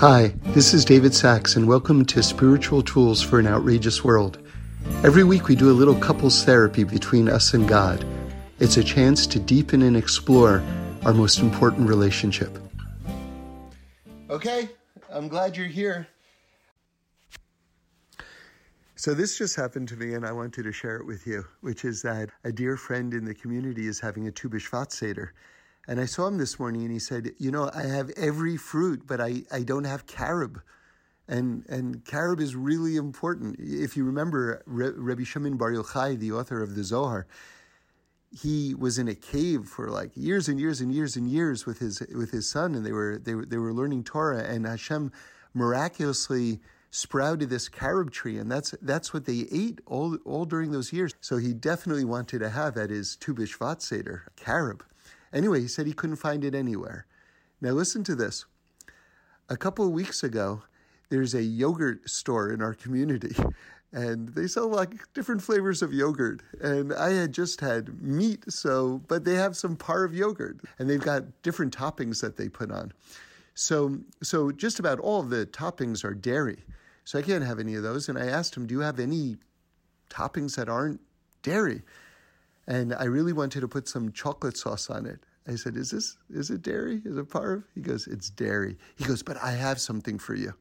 Hi, this is David Sacks, and welcome to Spiritual Tools for an Outrageous World. Every week we do a little couples therapy between us and God. It's a chance to deepen and explore our most important relationship. Okay, I'm glad you're here. So, this just happened to me, and I wanted to share it with you, which is that a dear friend in the community is having a Tu B'Shvat Seder. And I saw him this morning, and he said, You know, I have every fruit, but I, I don't have carob. And, and carob is really important. If you remember Re- Rabbi Shimon Bar Yochai, the author of the Zohar, he was in a cave for like years and years and years and years with his with his son, and they were they were they were learning Torah, and Hashem miraculously sprouted this carob tree, and that's that's what they ate all all during those years. So he definitely wanted to have at his Tu B'Shvat Seder carob. Anyway, he said he couldn't find it anywhere. Now listen to this. A couple of weeks ago, there's a yogurt store in our community, and they sell like different flavors of yogurt. And I had just had meat, so but they have some parve yogurt, and they've got different toppings that they put on. So so just about all of the toppings are dairy. So I can't have any of those. And I asked him, "Do you have any toppings that aren't dairy?" And I really wanted to put some chocolate sauce on it. I said, "Is this is it dairy? Is it parve?" He goes, "It's dairy." He goes, "But I have something for you."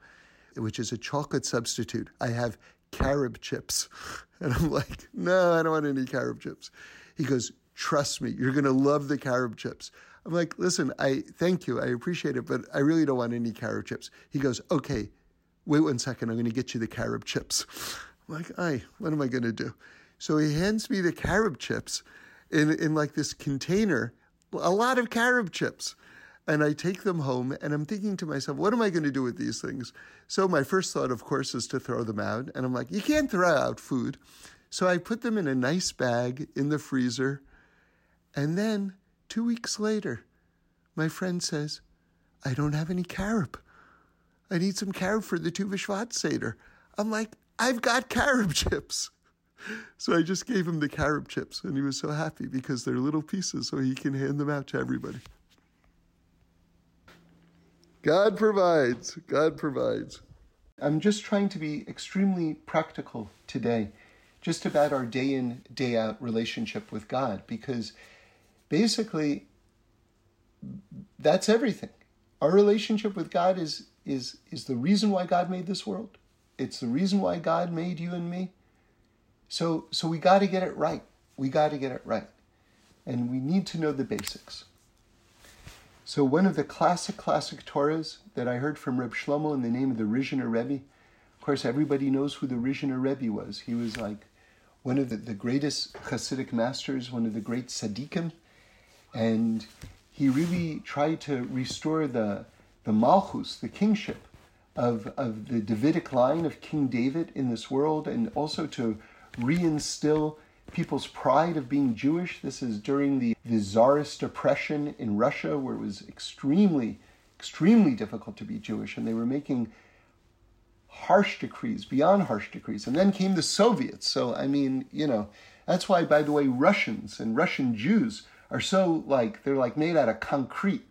Which is a chocolate substitute. I have carob chips. And I'm like, no, I don't want any carob chips. He goes, trust me, you're going to love the carob chips. I'm like, listen, I thank you. I appreciate it, but I really don't want any carob chips. He goes, okay, wait one second. I'm going to get you the carob chips. I'm like, "I, what am I going to do? So he hands me the carob chips in, in like this container, a lot of carob chips and I take them home and I'm thinking to myself, what am I going to do with these things? So my first thought, of course, is to throw them out. And I'm like, you can't throw out food. So I put them in a nice bag in the freezer. And then two weeks later, my friend says, I don't have any carob. I need some carob for the Tu B'Shvat Seder. I'm like, I've got carob chips. So I just gave him the carob chips, and he was so happy because they're little pieces, so he can hand them out to everybody. God provides. God provides. I'm just trying to be extremely practical today, just about our day in, day out relationship with God, because basically that's everything. Our relationship with God is, is, is the reason why God made this world. It's the reason why God made you and me. So, so we got to get it right. We got to get it right. And we need to know the basics. So one of the classic, classic Torahs that I heard from Reb Shlomo in the name of the Rizhiner Rebbe, of course, everybody knows who the Rizhiner Rebbe was. He was like one of the, the greatest Hasidic masters, one of the great tzaddikim, and he really tried to restore the, the malchus, the kingship of, of the Davidic line of King David in this world, and also to reinstill people's pride of being Jewish. This is during the, the czarist oppression in Russia, where it was extremely, extremely difficult to be Jewish, and they were making harsh decrees, beyond harsh decrees. And then came the Soviets. So, I mean, you know, that's why, by the way, Russians and Russian Jews are so like, they're like made out of concrete,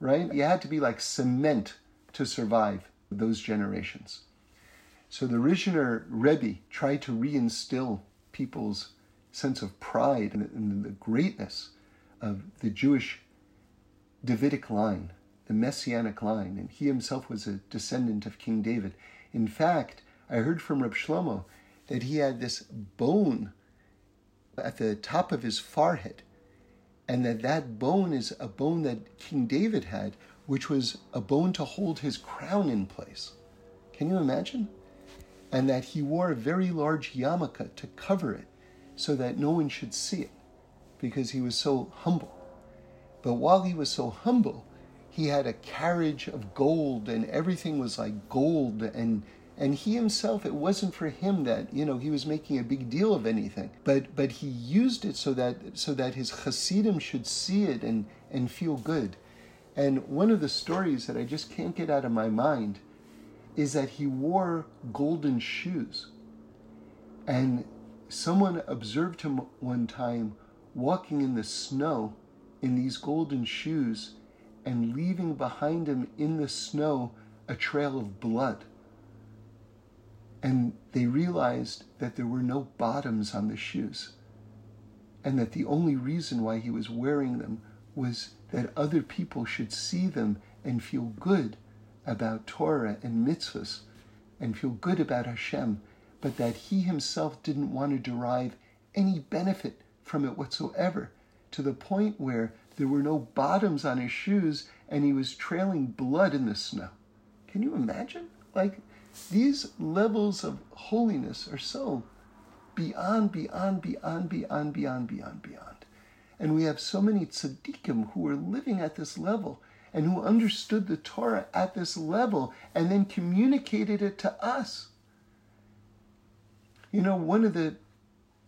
right? You had to be like cement to survive those generations. So the Rizhiner Rebbe tried to reinstill people's sense of pride and, the greatness of the Jewish Davidic line, the Messianic line, and he himself was a descendant of King David. In fact, I heard from Reb Shlomo that he had this bone at the top of his forehead, and that that bone is a bone that King David had, which was a bone to hold his crown in place. Can you imagine? And that he wore a very large yarmulke to cover it so that no one should see it because he was so humble. But while he was so humble, he had a carriage of gold and everything was like gold and and he himself it wasn't for him that you know he was making a big deal of anything but but he used it so that so that his chassidim should see it and and feel good and one of the stories that i just can't get out of my mind is that he wore golden shoes and Someone observed him one time walking in the snow in these golden shoes and leaving behind him in the snow a trail of blood. And they realized that there were no bottoms on the shoes, and that the only reason why he was wearing them was that other people should see them and feel good about Torah and mitzvahs and feel good about Hashem, but that he himself didn't want to derive any benefit from it whatsoever, to the point where there were no bottoms on his shoes and he was trailing blood in the snow. Can you imagine? Like, these levels of holiness are so beyond, beyond, beyond, beyond, beyond, beyond, beyond. And we have so many tzaddikim who are living at this level and who understood the Torah at this level and then communicated it to us. You know, one of the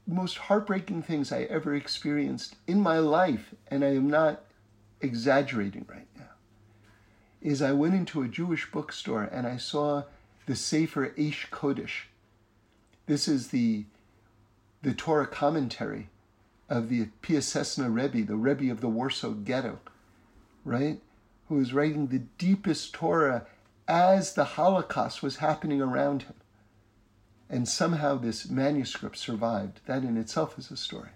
most heartbreaking things I ever experienced in my life, and I am not exaggerating right now, is I went into a Jewish bookstore and I saw the Sefer Eish Kodesh. This is the, the Torah commentary of the Piaseczna Rebbe, the Rebbe of the Warsaw Ghetto, right? Who was writing the deepest Torah as the Holocaust was happening around him. And somehow this manuscript survived. That in itself is a story.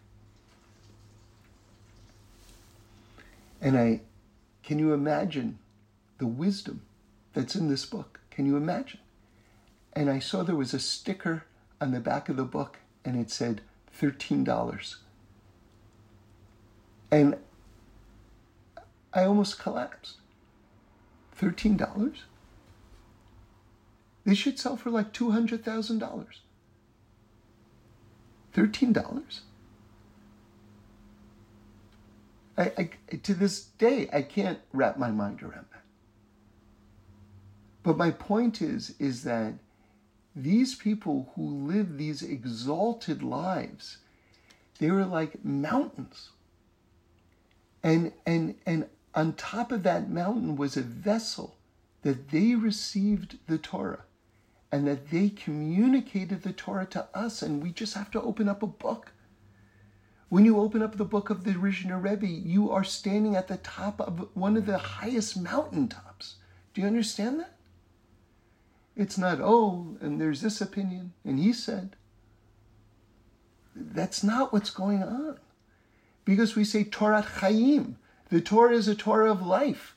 And I, can you imagine the wisdom that's in this book? Can you imagine? And I saw there was a sticker on the back of the book and it said $13. And I almost collapsed. $13? They should sell for like $200,000. $13? I, I, to this day, I can't wrap my mind around that. But my point is, is that these people who live these exalted lives, they were like mountains. And, and, and on top of that mountain was a vessel that they received the Torah and that they communicated the Torah to us, and we just have to open up a book. When you open up the book of the Rizhiner Rebbe, you are standing at the top of one of the highest mountaintops. Do you understand that? It's not, oh, and there's this opinion, and he said. That's not what's going on because we say Torah Chaim. The Torah is a Torah of life.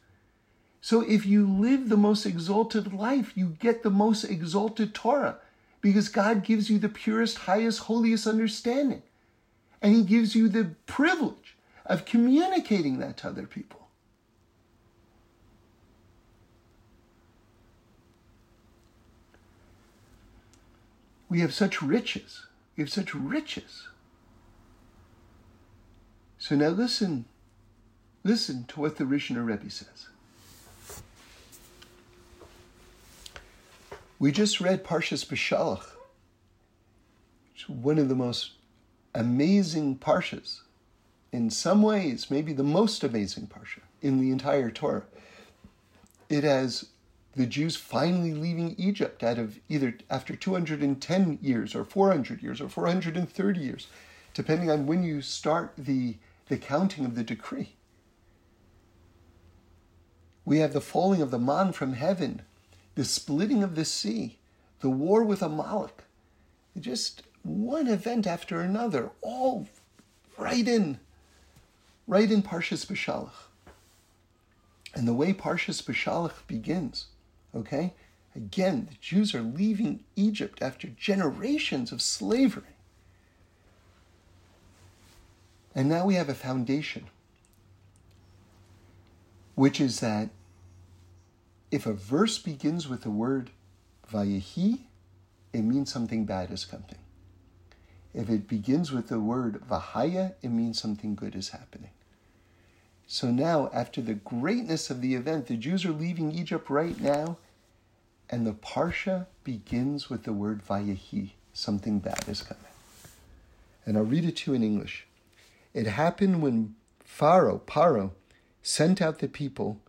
So if you live the most exalted life, you get the most exalted Torah because God gives you the purest, highest, holiest understanding. And He gives you the privilege of communicating that to other people. We have such riches. We have such riches. So now listen, listen to what the Rizhiner Rebbe says. We just read Parshas Beshalach. One of the most amazing parshas. In some ways, maybe the most amazing parsha in the entire Torah. It has the Jews finally leaving Egypt out of either after 210 years or 400 years or 430 years, depending on when you start the the counting of the decree. We have the falling of the man from heaven, the splitting of the sea, the war with Amalek. Just one event after another, all right in, right in Parshas Beshalach. And the way Parshas Beshalach begins, okay? Again, the Jews are leaving Egypt after generations of slavery. And now we have a foundation, which is that if a verse begins with the word vayehi, it means something bad is coming. If it begins with the word vahaya, it means something good is happening. So now, after the greatness of the event, the Jews are leaving Egypt right now, and the parsha begins with the word vayehi, something bad is coming. And I'll read it to you in English. It happened when Pharaoh, Paro, sent out the people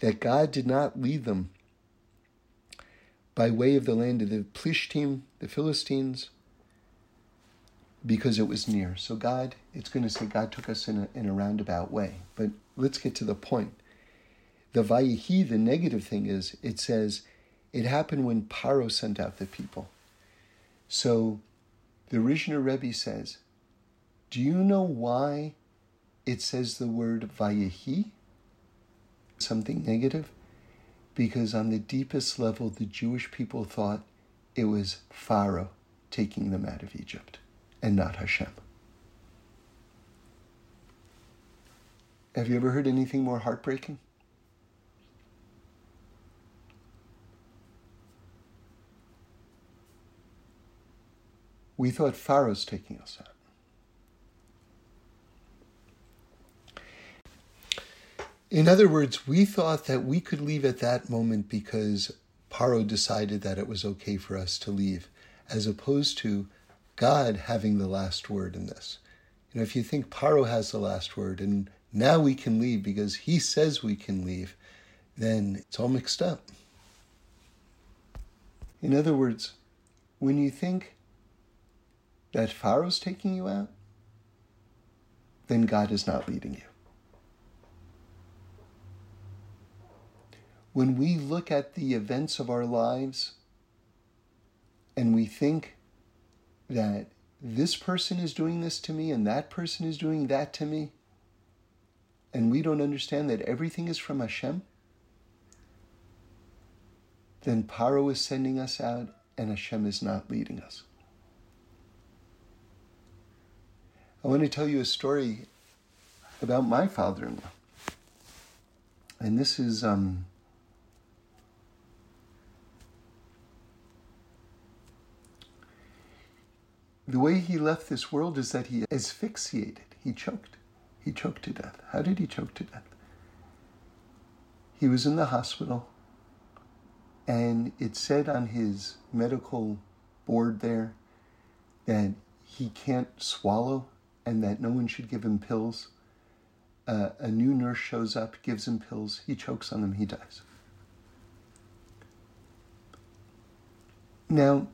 that God did not lead them by way of the land of the Plishtim, the Philistines, because it was near. So God, it's going to say God took us in a, in a roundabout way. But let's get to the point. The Vayehi, the negative thing is, it says It happened when Paro sent out the people. So the Rizhiner Rebbe says, Do you know why it says the word Vayehi? Something negative? Because on the deepest level, the Jewish people thought it was Pharaoh taking them out of Egypt and not Hashem. Have you ever heard anything more heartbreaking? We thought Pharaoh's taking us out. In other words, we thought that we could leave at that moment because Paro decided that it was okay for us to leave, as opposed to God having the last word in this. You know, if you think Paro has the last word and now we can leave because he says we can leave, then it's all mixed up. In other words, when you think that Pharaoh's taking you out, then God is not leading you. When we look at the events of our lives and we think that this person is doing this to me and that person is doing that to me, and we don't understand that everything is from Hashem, then Paro is sending us out and Hashem is not leading us. I want to tell you a story about my father in law. And this is um, the way he left this world is that he asphyxiated, he choked. He choked to death. How did he choke to death? He was in the hospital, and it said on his medical board there that he can't swallow and that no one should give him pills. Uh, a new nurse shows up, gives him pills, he chokes on them, he dies. Now,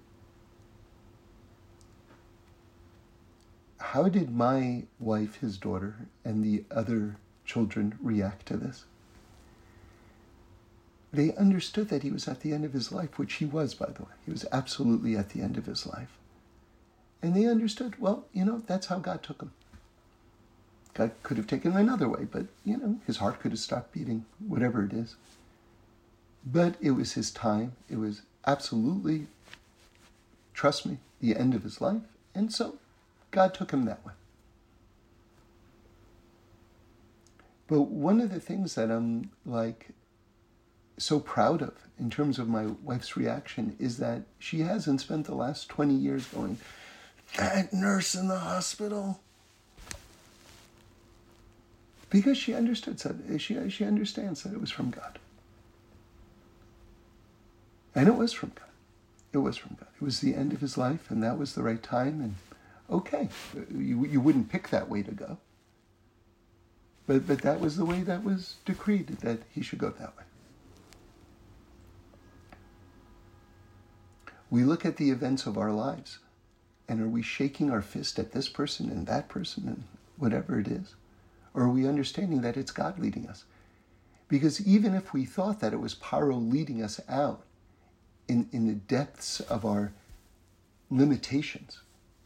how did my wife, his daughter, and the other children react to this? They understood that he was at the end of his life, which he was, by the way. He was absolutely at the end of his life. And they understood, well, you know, that's how God took him. God could have taken him another way, but, you know, his heart could have stopped beating, whatever it is. But it was his time. It was absolutely, trust me, the end of his life. And so God took him that way. But one of the things that I'm like so proud of in terms of my wife's reaction is that she hasn't spent the last 20 years going, that nurse in the hospital. Because she understood, she, she understands that it was from God. And it was from God. It was from God. It was the end of his life, and that was the right time, and okay, you, you wouldn't pick that way to go. But, but that was the way that was decreed, that he should go that way. We look at the events of our lives, and are we shaking our fist at this person and that person and whatever it is? Or are we understanding that it's God leading us? Because even if we thought that it was Paro leading us out in, in the depths of our limitations,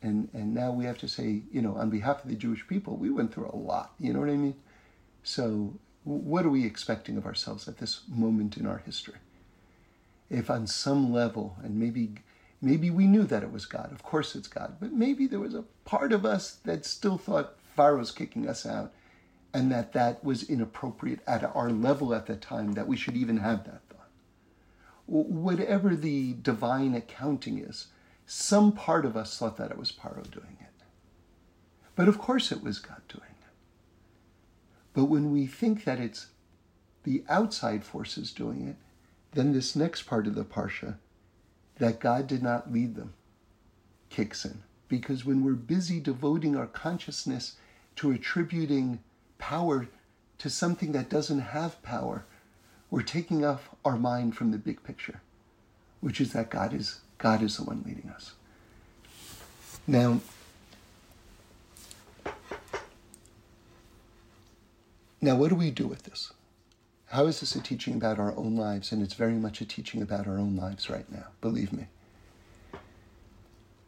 and and now we have to say, you know, on behalf of the Jewish people, we went through a lot. You know what I mean? So, what are we expecting of ourselves at this moment in our history? If on some level, and maybe maybe we knew that it was God, of course it's God, but maybe there was a part of us that still thought Pharaoh's kicking us out, and that that was inappropriate at our level at the time, that we should even have that thought. Whatever the divine accounting is, some part of us thought that it was Paro doing it. But of course it was God doing it. But when we think that it's the outside forces doing it, then this next part of the Parsha, that God did not lead them, kicks in. Because when we're busy devoting our consciousness to attributing power to something that doesn't have power, we're taking off our mind from the big picture, which is that God is God is the one leading us. Now, now what do we do with this? How is this a teaching about our own lives? And it's very much a teaching about our own lives right now, believe me.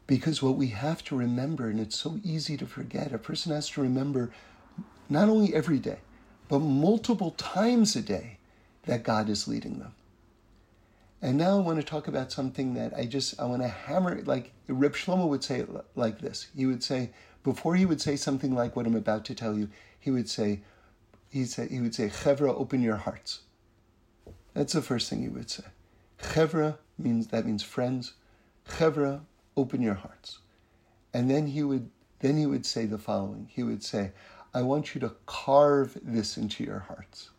Because what we have to remember, and it's so easy to forget, a person has to remember not only every day, but multiple times a day that God is leading them. And now I want to talk about something that I just, I want to hammer, like Reb Shlomo would say like this. He would say, before he would say something like what I'm about to tell you, he would say, he'd say, he would say, Chevra, open your hearts. That's the first thing he would say. Chevra means, that means friends. Chevra, open your hearts. And then he would, then he would say the following. He would say, I want you to carve this into your hearts.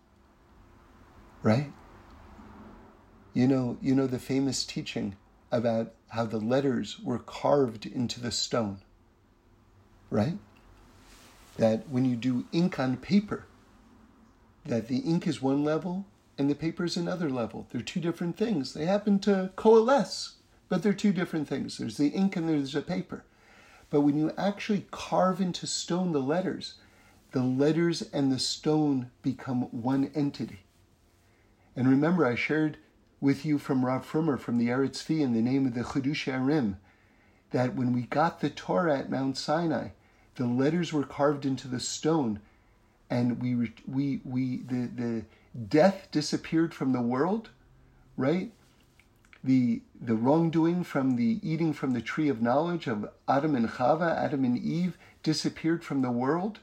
Right? You know, you know the famous teaching about how the letters were carved into the stone. Right? That when you do ink on paper, that the ink is one level and the paper is another level. They're two different things. They happen to coalesce, but they're two different things. There's the ink and there's the paper. But when you actually carve into stone the letters, the letters and the stone become one entity. And remember, I shared with you from Rav Frumer from the Eretz Tzvi in the name of the Chiddushei HaRim that when we got the Torah at Mount Sinai, the letters were carved into the stone and we we we the the death disappeared from the world, right? The the wrongdoing from the eating from the tree of knowledge of Adam and Chava, Adam and Eve disappeared from the world,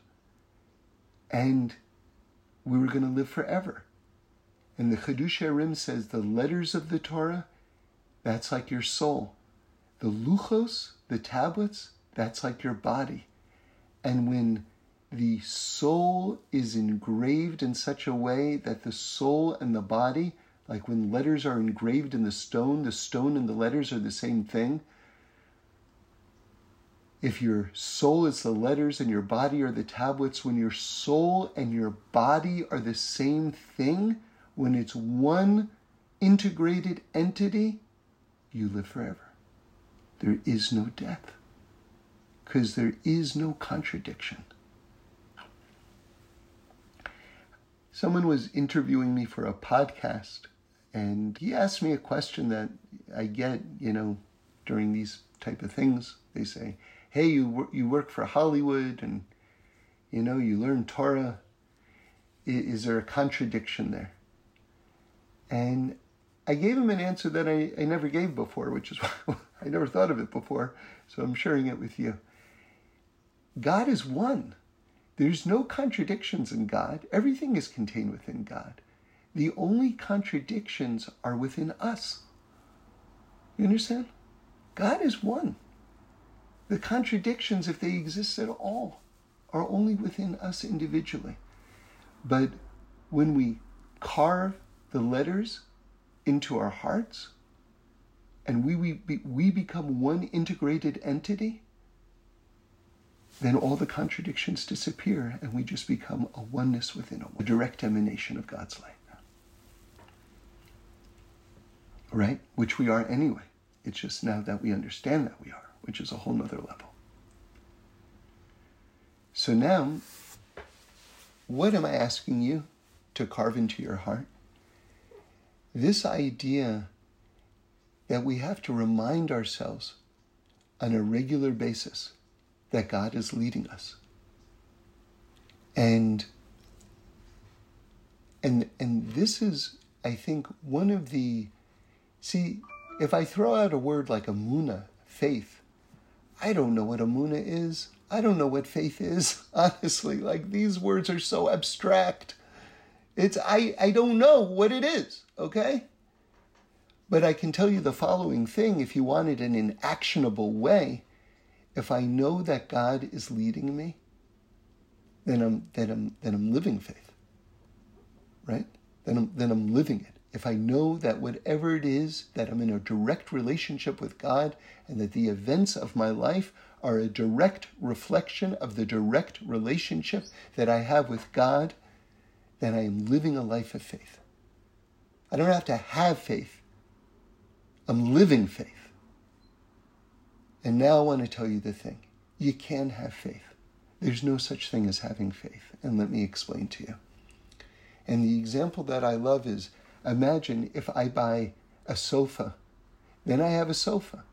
and we were going to live forever. And the Chiddushei HaRim says the letters of the Torah, that's like your soul. The luchos, the tablets, that's like your body. And when the soul is engraved in such a way that the soul and the body, like when letters are engraved in the stone, the stone and the letters are the same thing. If your soul is the letters and your body are the tablets, when your soul and your body are the same thing, when it's one integrated entity, you live forever. There is no death because there is no contradiction. someone was interviewing me for a podcast and he asked me a question that I get, you know, during these type of things. They say, "Hey, you you work for Hollywood and you know, you learn Torah. Is there a contradiction there?" And I gave him an answer that I, I never gave before, which is why I never thought of it before, so I'm sharing it with you. God is one. There's no contradictions in God. Everything is contained within God. The only contradictions are within us. You understand? God is one. The contradictions, if they exist at all, are only within us individually. But when we carve the letters into our hearts and we, we, we become one integrated entity, then all the contradictions disappear and we just become a oneness within a, a direct emanation of God's light. Right? Which we are anyway. It's just now that we understand that we are, which is a whole nother level. So now, what am I asking you to carve into your heart? This idea that we have to remind ourselves on a regular basis that God is leading us. And and and this is I think one of the see if I throw out a word like amuna, faith, I don't know what amuna is. I don't know what faith is, honestly. Like these words are so abstract. It's I I don't know what it is, okay? But I can tell you the following thing if you want it in an actionable way if I know that God is leading me, then I'm then I'm then I'm living faith. Right? Then I'm then I'm living it. If I know that whatever it is that I'm in a direct relationship with God and that the events of my life are a direct reflection of the direct relationship that I have with God, then I am living a life of faith. I don't have to have faith. I'm living faith. And now I want to tell you the thing you can have faith. There's no such thing as having faith. And let me explain to you. And the example that I love is imagine if I buy a sofa, then I have a sofa.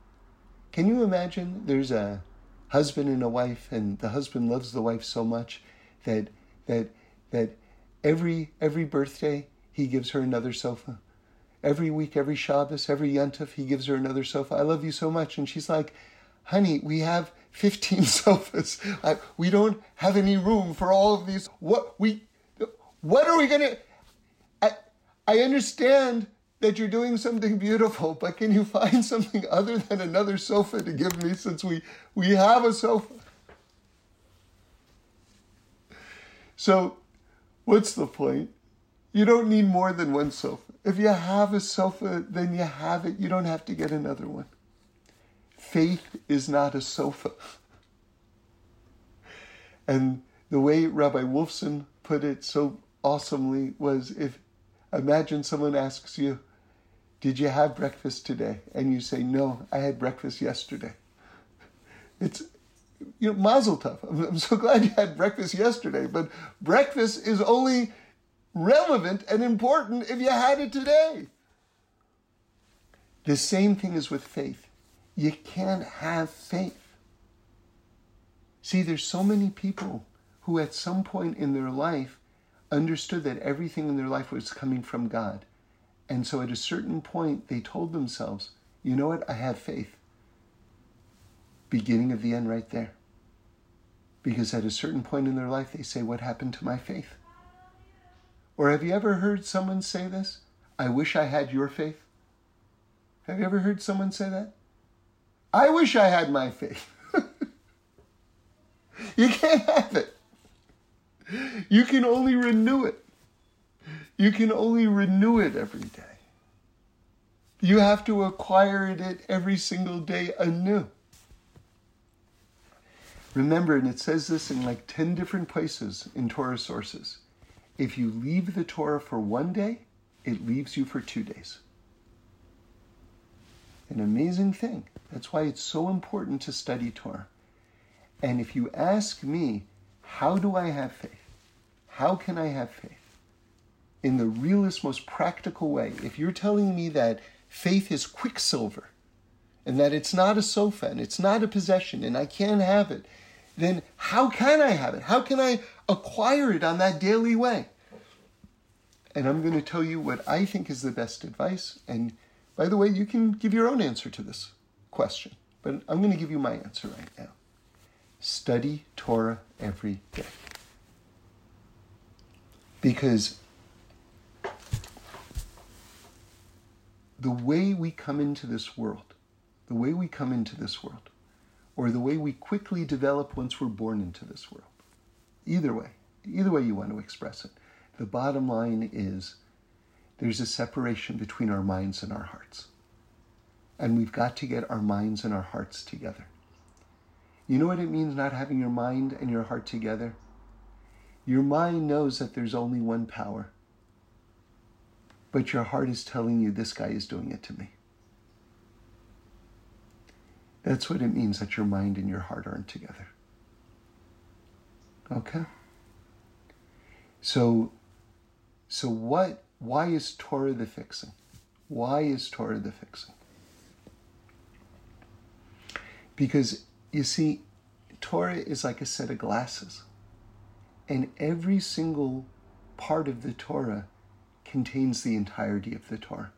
Can you imagine there's a husband and a wife, and the husband loves the wife so much that that that every every birthday he gives her another sofa. Every week, every Shabbos, every Yontif, he gives her another sofa. I love you so much. And she's like, honey, we have 15 sofas. I, we don't have any room for all of these. What we, what are we gonna? I, I understand that you're doing something beautiful, but can you find something other than another sofa to give me since we we have a sofa? So, what's the point? You don't need more than one sofa. If you have a sofa, then you have it. You don't have to get another one. Faith is not a sofa. And the way Rabbi Wolfson put it so awesomely was if imagine someone asks you, Did you have breakfast today? And you say, No, I had breakfast yesterday. It's you know, mazel tov. I'm, I'm so glad you had breakfast yesterday, but breakfast is only relevant and important if you had it today. The same thing is with faith. You can't have faith. See, there's so many people who at some point in their life understood that everything in their life was coming from God. And so at a certain point, they told themselves, you know what? I have faith. Beginning of the end right there. Because at a certain point in their life, they say, what happened to my faith? Or have you ever heard someone say this? I wish I had your faith. Have you ever heard someone say that? I wish I had my faith. you can't have it. You can only renew it. You can only renew it every day. You have to acquire it every single day anew. Remember, and it says this in like 10 different places in Torah sources if you leave the Torah for one day, it leaves you for two days. An amazing thing. That's why it's so important to study Torah. And if you ask me, how do I have faith? How can I have faith? In the realest, most practical way, if you're telling me that faith is quicksilver and that it's not a sofa and it's not a possession and I can't have it, then how can I have it? How can I acquire it on that daily way? And I'm going to tell you what I think is the best advice. And by the way, you can give your own answer to this question, but I'm going to give you my answer right now. Study Torah every day. Because the way we come into this world, the way we come into this world, or the way we quickly develop once we're born into this world, either way, either way you want to express it, the bottom line is there's a separation between our minds and our hearts. And we've got to get our minds and our hearts together. You know what it means not having your mind and your heart together? Your mind knows that there's only one power, but your heart is telling you this guy is doing it to me. That's what it means that your mind and your heart aren't together. Okay? So so what why is Torah the fixing? Why is Torah the fixing? Because you see, Torah is like a set of glasses. And every single part of the Torah contains the entirety of the Torah.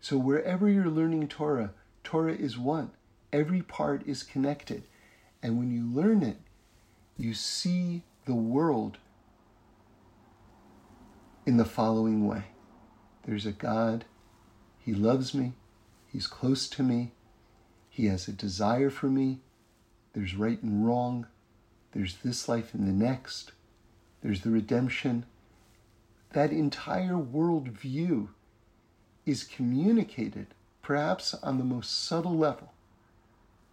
So wherever you're learning Torah, Torah is one. Every part is connected. And when you learn it, you see the world in the following way. There's a God, He loves me, He's close to me, He has a desire for me, there's right and wrong, there's this life and the next, there's the redemption. That entire world view is communicated, perhaps on the most subtle level,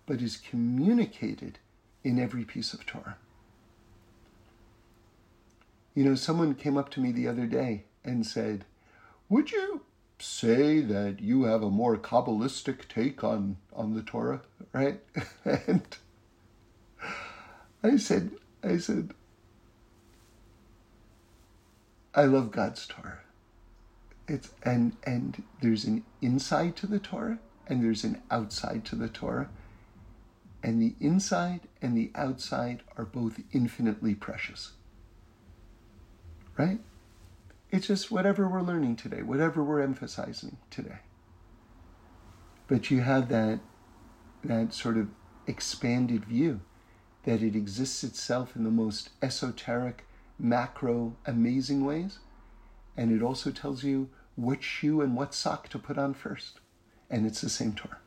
but is communicated in every piece of Torah. You know, someone came up to me the other day and said, Would you say that you have a more Kabbalistic take on, on the Torah, right? and I said, I said, I love God's Torah. It's and and there's an inside to the Torah and there's an outside to the Torah. And the inside and the outside are both infinitely precious. Right? It's just whatever we're learning today, whatever we're emphasizing today. But you have that that sort of expanded view that it exists itself in the most esoteric, macro, amazing ways. And it also tells you what shoe and what sock to put on first. And it's the same Torah.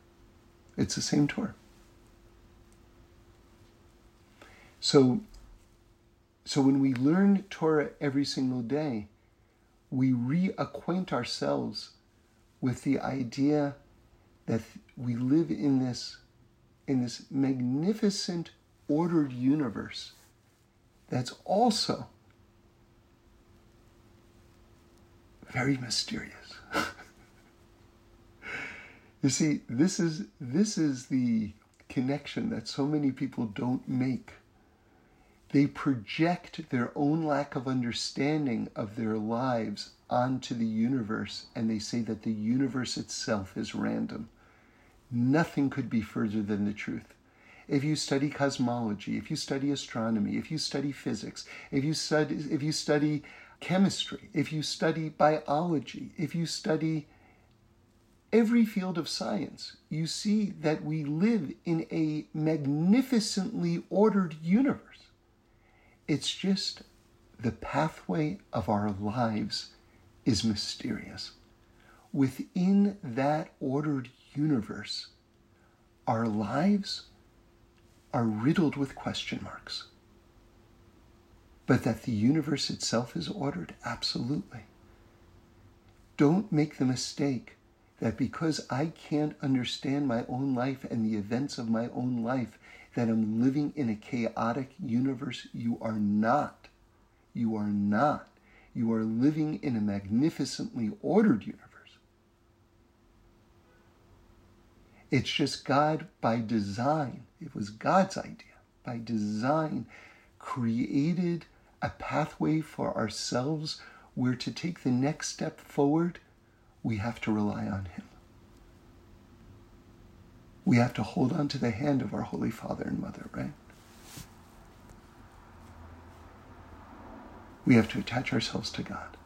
It's the same Torah. So, so when we learn Torah every single day, we reacquaint ourselves with the idea that we live in this in this magnificent ordered universe that's also very mysterious. you see, this is this is the connection that so many people don't make. They project their own lack of understanding of their lives onto the universe and they say that the universe itself is random. Nothing could be further than the truth. If you study cosmology, if you study astronomy, if you study physics, if you study, if you study chemistry, if you study biology, if you study every field of science, you see that we live in a magnificently ordered universe. It's just the pathway of our lives is mysterious. Within that ordered universe, our lives are riddled with question marks. But that the universe itself is ordered? Absolutely. Don't make the mistake that because I can't understand my own life and the events of my own life, that I'm living in a chaotic universe. You are not. You are not. You are living in a magnificently ordered universe. It's just God by design. It was God's idea. By design, created a pathway for ourselves where to take the next step forward, we have to rely on Him. We have to hold on to the hand of our Holy Father and Mother, right? We have to attach ourselves to God.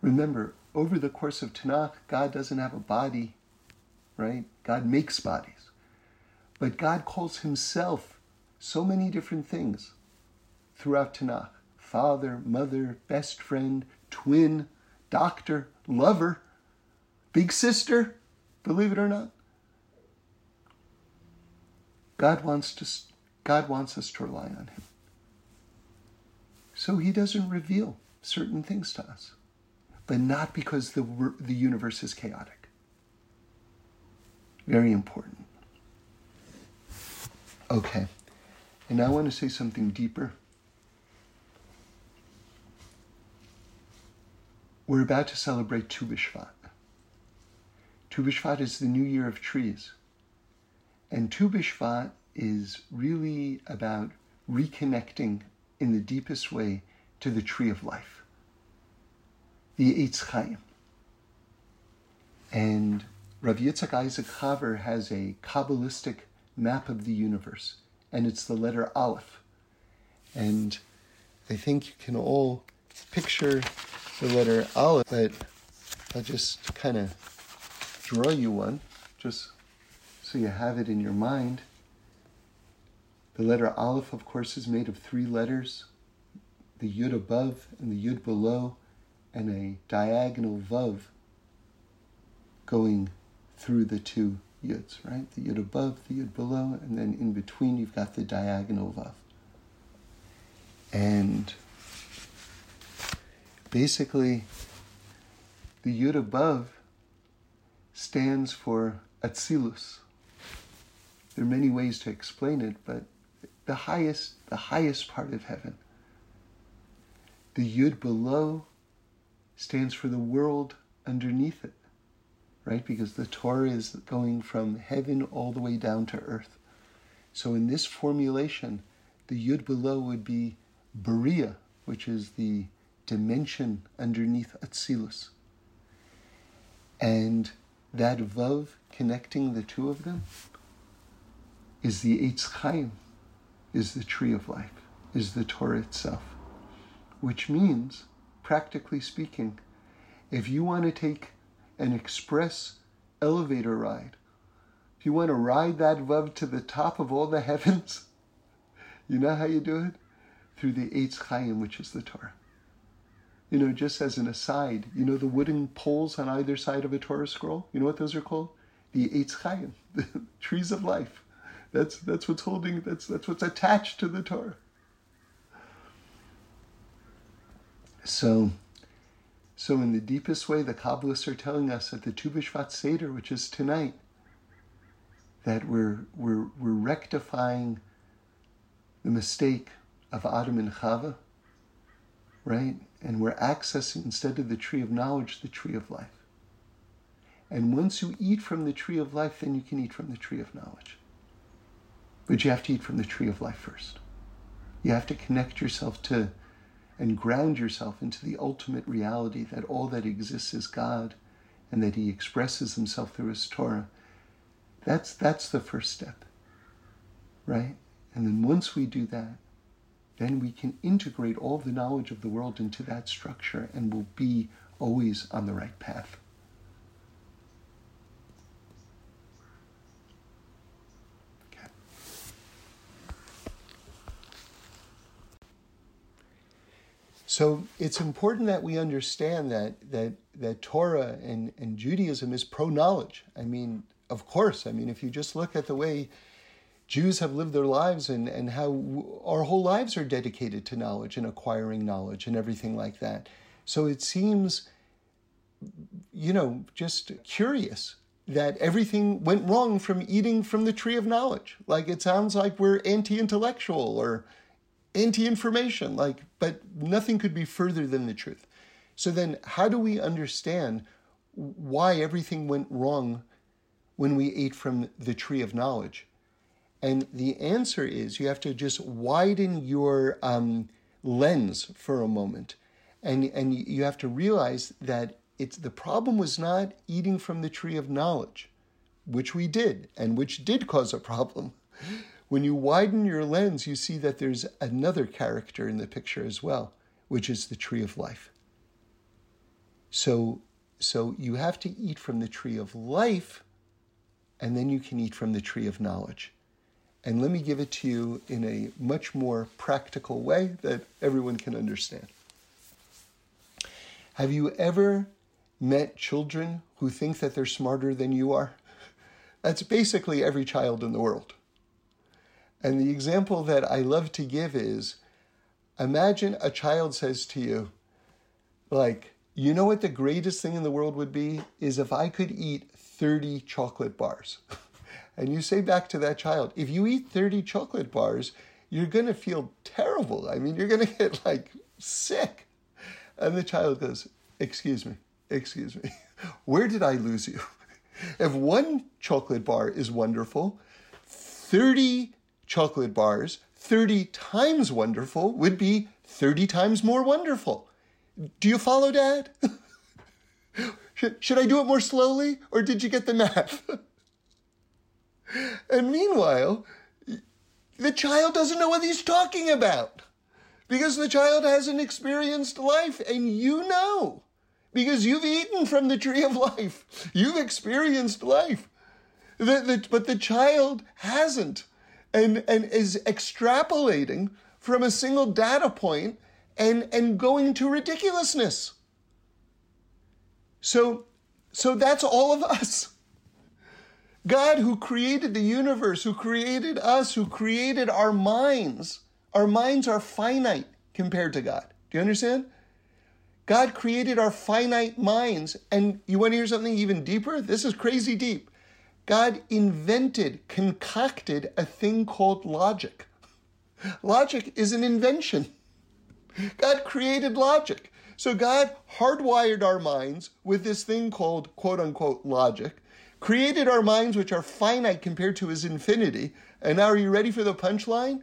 Remember, over the course of Tanakh, God doesn't have a body right? God makes bodies. But God calls himself so many different things throughout Tanakh father, mother, best friend, twin, doctor, lover, big sister, believe it or not. God wants to God wants us to rely on him. So he doesn't reveal certain things to us, but not because the, the universe is chaotic. Very important. Okay. And I want to say something deeper. We're about to celebrate Tu B'Shvat. Tu B'Shvat is the new year of trees. And Tu B'Shvat is really about reconnecting in the deepest way to the tree of life, the Eitz Chaim. And Rav Yitzchak Isaac Haver has a Kabbalistic map of the universe, and it's the letter Aleph. And I think you can all picture the letter Aleph, but I'll just kind of draw you one, just so you have it in your mind. The letter Aleph, of course, is made of three letters the Yud above and the Yud below, and a diagonal Vav going through the two yuds, right? The yud above, the yud below, and then in between you've got the diagonal vav. And basically, the yud above stands for atzilus. There are many ways to explain it, but the highest, the highest part of heaven. The yud below stands for the world underneath it right? Because the Torah is going from heaven all the way down to earth. So in this formulation, the Yud below would be Beria, which is the dimension underneath Atzilus. And that Vav connecting the two of them is the Eitz Chaim, is the tree of life, is the Torah itself. Which means, practically speaking, if you want to take an express elevator ride, if you want to ride that Vav to the top of all the heavens, you know how you do it? Through the Eitz Chaim, which is the Torah. You know, just as an aside, you know the wooden poles on either side of a Torah scroll? You know what those are called? The Eitz Chaim, the trees of life. That's, that's what's holding, that's, that's what's attached to the Torah. So, so in the deepest way, the Kabbalists are telling us at the Tu B'Shvat Seder, which is tonight, that we're, we're, we're rectifying the mistake of Adam and Chava, right? And we're accessing, instead of the tree of knowledge, the tree of life. And once you eat from the tree of life, then you can eat from the tree of knowledge. But you have to eat from the tree of life first. You have to connect yourself to and ground yourself into the ultimate reality that all that exists is God and that He expresses Himself through His Torah. That's, that's the first step, right? And then once we do that, then we can integrate all the knowledge of the world into that structure and we'll be always on the right path. So it's important that we understand that that that Torah and, and Judaism is pro knowledge. I mean, of course, I mean if you just look at the way Jews have lived their lives and, and how our whole lives are dedicated to knowledge and acquiring knowledge and everything like that. So it seems, you know, just curious that everything went wrong from eating from the tree of knowledge. Like it sounds like we're anti intellectual or anti information, like, but nothing could be further than the truth. So then, how do we understand why everything went wrong when we ate from the tree of knowledge? And the answer is you have to just widen your um, lens for a moment. And, and you have to realize that it's, the problem was not eating from the tree of knowledge, which we did, and which did cause a problem. When you widen your lens, you see that there's another character in the picture as well, which is the tree of life. So, so you have to eat from the tree of life, and then you can eat from the tree of knowledge. And let me give it to you in a much more practical way that everyone can understand. Have you ever met children who think that they're smarter than you are? That's basically every child in the world. And the example that I love to give is imagine a child says to you, like, you know what the greatest thing in the world would be? Is if I could eat 30 chocolate bars. and you say back to that child, if you eat 30 chocolate bars, you're going to feel terrible. I mean, you're going to get like sick. And the child goes, Excuse me, excuse me, where did I lose you? If one chocolate bar is wonderful, 30 chocolate bars, 30 times wonderful, would be 30 times more wonderful. Do you follow, Dad? should, I do it more slowly, or did you get the math? And meanwhile, the child doesn't know what he's talking about because the child hasn't experienced life, and you know because you've eaten from the tree of life. You've experienced life. The, the, but the child hasn't and, and is extrapolating from a single data point and, and going to ridiculousness. So, so that's all of us. God, who created the universe, who created us, who created our minds, our minds are finite compared to God. Do you understand? God created our finite minds. And you want to hear something even deeper? This is crazy deep. God invented, concocted a thing called logic. Logic is an invention. God created logic. So God hardwired our minds with this thing called quote unquote logic created our minds which are finite compared to his infinity. And now, are you ready for the punchline?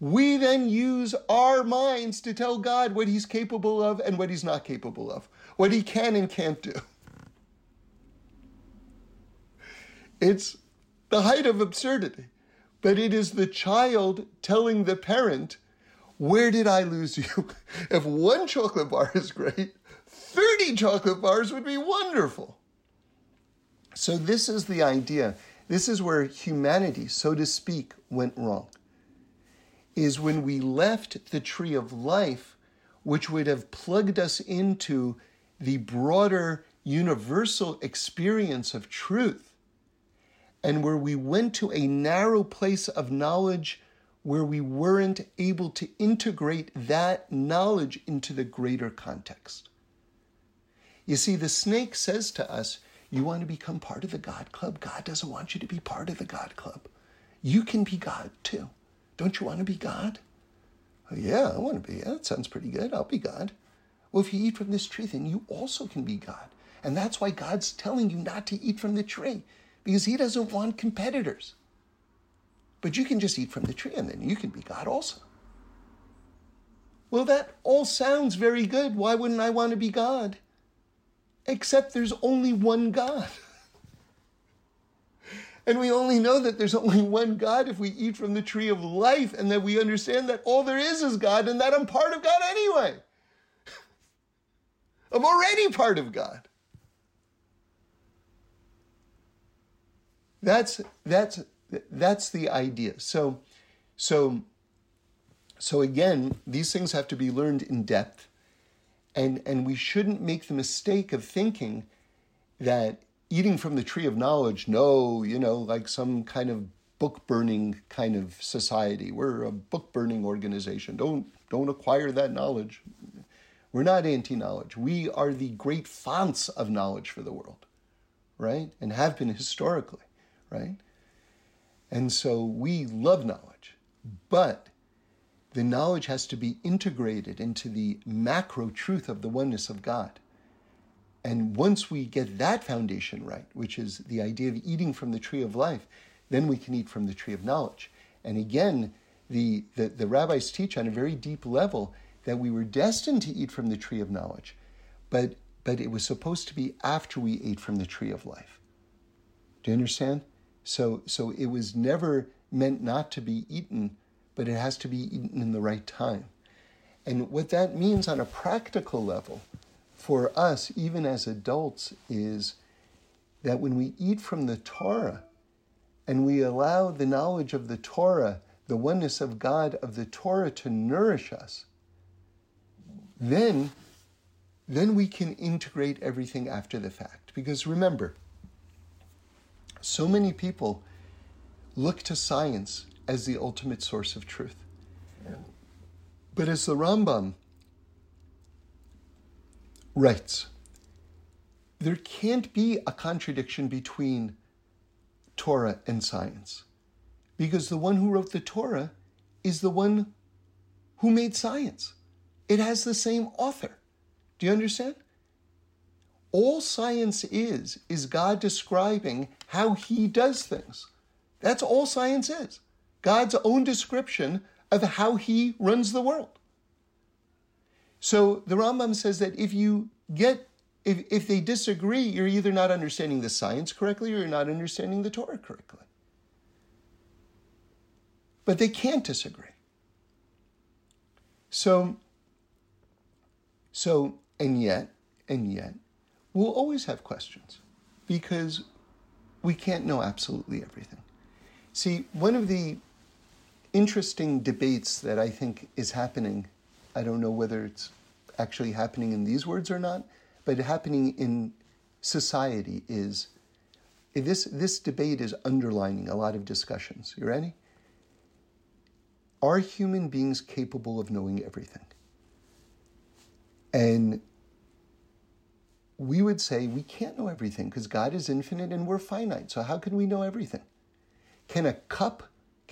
we then use our minds to tell God what he's capable of and what he's not capable of, what he can and can't do. It's the height of absurdity, but it is the child telling the parent, Where did I lose you? if one chocolate bar is great, 30 chocolate bars would be wonderful. So, this is the idea. This is where humanity, so to speak, went wrong. Is when we left the tree of life, which would have plugged us into the broader universal experience of truth, and where we went to a narrow place of knowledge where we weren't able to integrate that knowledge into the greater context. You see, the snake says to us, You want to become part of the God Club? God doesn't want you to be part of the God Club. You can be God too. Don't you want to be God? Oh, yeah, I want to be. Yeah, that sounds pretty good. I'll be God. Well, if you eat from this tree, then you also can be God. And that's why God's telling you not to eat from the tree, because He doesn't want competitors. But you can just eat from the tree and then you can be God also. Well, that all sounds very good. Why wouldn't I want to be God? Except there's only one God. And we only know that there's only one God if we eat from the tree of life and that we understand that all there is is God and that I'm part of God anyway. I'm already part of God. That's that's that's the idea. So so so again, these things have to be learned in depth. And, and we shouldn't make the mistake of thinking that eating from the tree of knowledge, no, you know, like some kind of book burning kind of society. We're a book burning organization. Don't, don't acquire that knowledge. We're not anti knowledge. We are the great fonts of knowledge for the world, right? And have been historically, right? And so we love knowledge. But the knowledge has to be integrated into the macro truth of the oneness of God. And once we get that foundation right, which is the idea of eating from the tree of life, then we can eat from the tree of knowledge. And again, the, the, the rabbis teach on a very deep level that we were destined to eat from the tree of knowledge, but, but it was supposed to be after we ate from the tree of life. Do you understand? So, so it was never meant not to be eaten but it has to be eaten in the right time. And what that means on a practical level for us, even as adults, is that when we eat from the Torah and we allow the knowledge of the Torah, the oneness of God, of the Torah to nourish us, then, then we can integrate everything after the fact. Because remember, so many people look to science as the ultimate source of truth. But as the Rambam writes, there can't be a contradiction between Torah and science because the one who wrote the Torah is the one who made science. It has the same author. Do you understand? All science is, is God describing how he does things. That's all science is. God's own description of how he runs the world. So the Rambam says that if you get, if, if they disagree, you're either not understanding the science correctly or you're not understanding the Torah correctly. But they can't disagree. So, so, and yet, and yet, we'll always have questions because we can't know absolutely everything. See, one of the interesting debates that I think is happening. I don't know whether it's actually happening in these words or not, but happening in society is this this debate is underlining a lot of discussions. You ready? Are human beings capable of knowing everything? And we would say we can't know everything because God is infinite and we're finite. So how can we know everything? Can a cup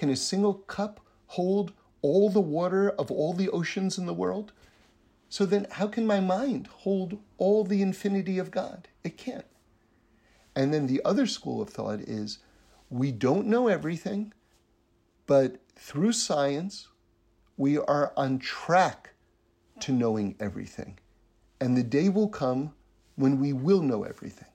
can a single cup hold all the water of all the oceans in the world? So then, how can my mind hold all the infinity of God? It can't. And then the other school of thought is we don't know everything, but through science, we are on track to knowing everything. And the day will come when we will know everything.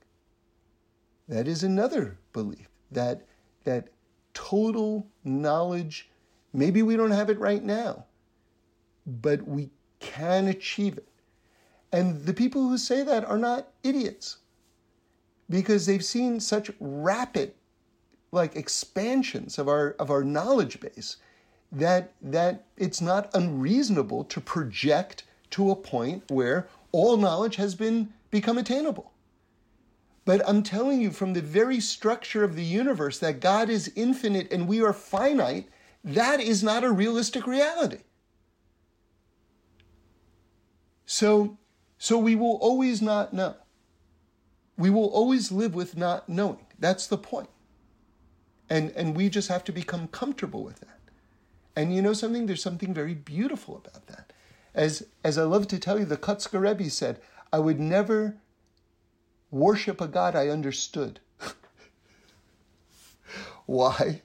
That is another belief that, that total knowledge, maybe we don't have it right now, but we can achieve it. And the people who say that are not idiots because they've seen such rapid like expansions of our of our knowledge base that that it's not unreasonable to project to a point where all knowledge has been become attainable. But I'm telling you from the very structure of the universe that God is infinite and we are finite, that is not a realistic reality. So so we will always not know. We will always live with not knowing. That's the point. And, and we just have to become comfortable with that. And you know something? There's something very beautiful about that. As, as I love to tell you, the Kotzker Rebbe said, I would never worship a God I understood. Why?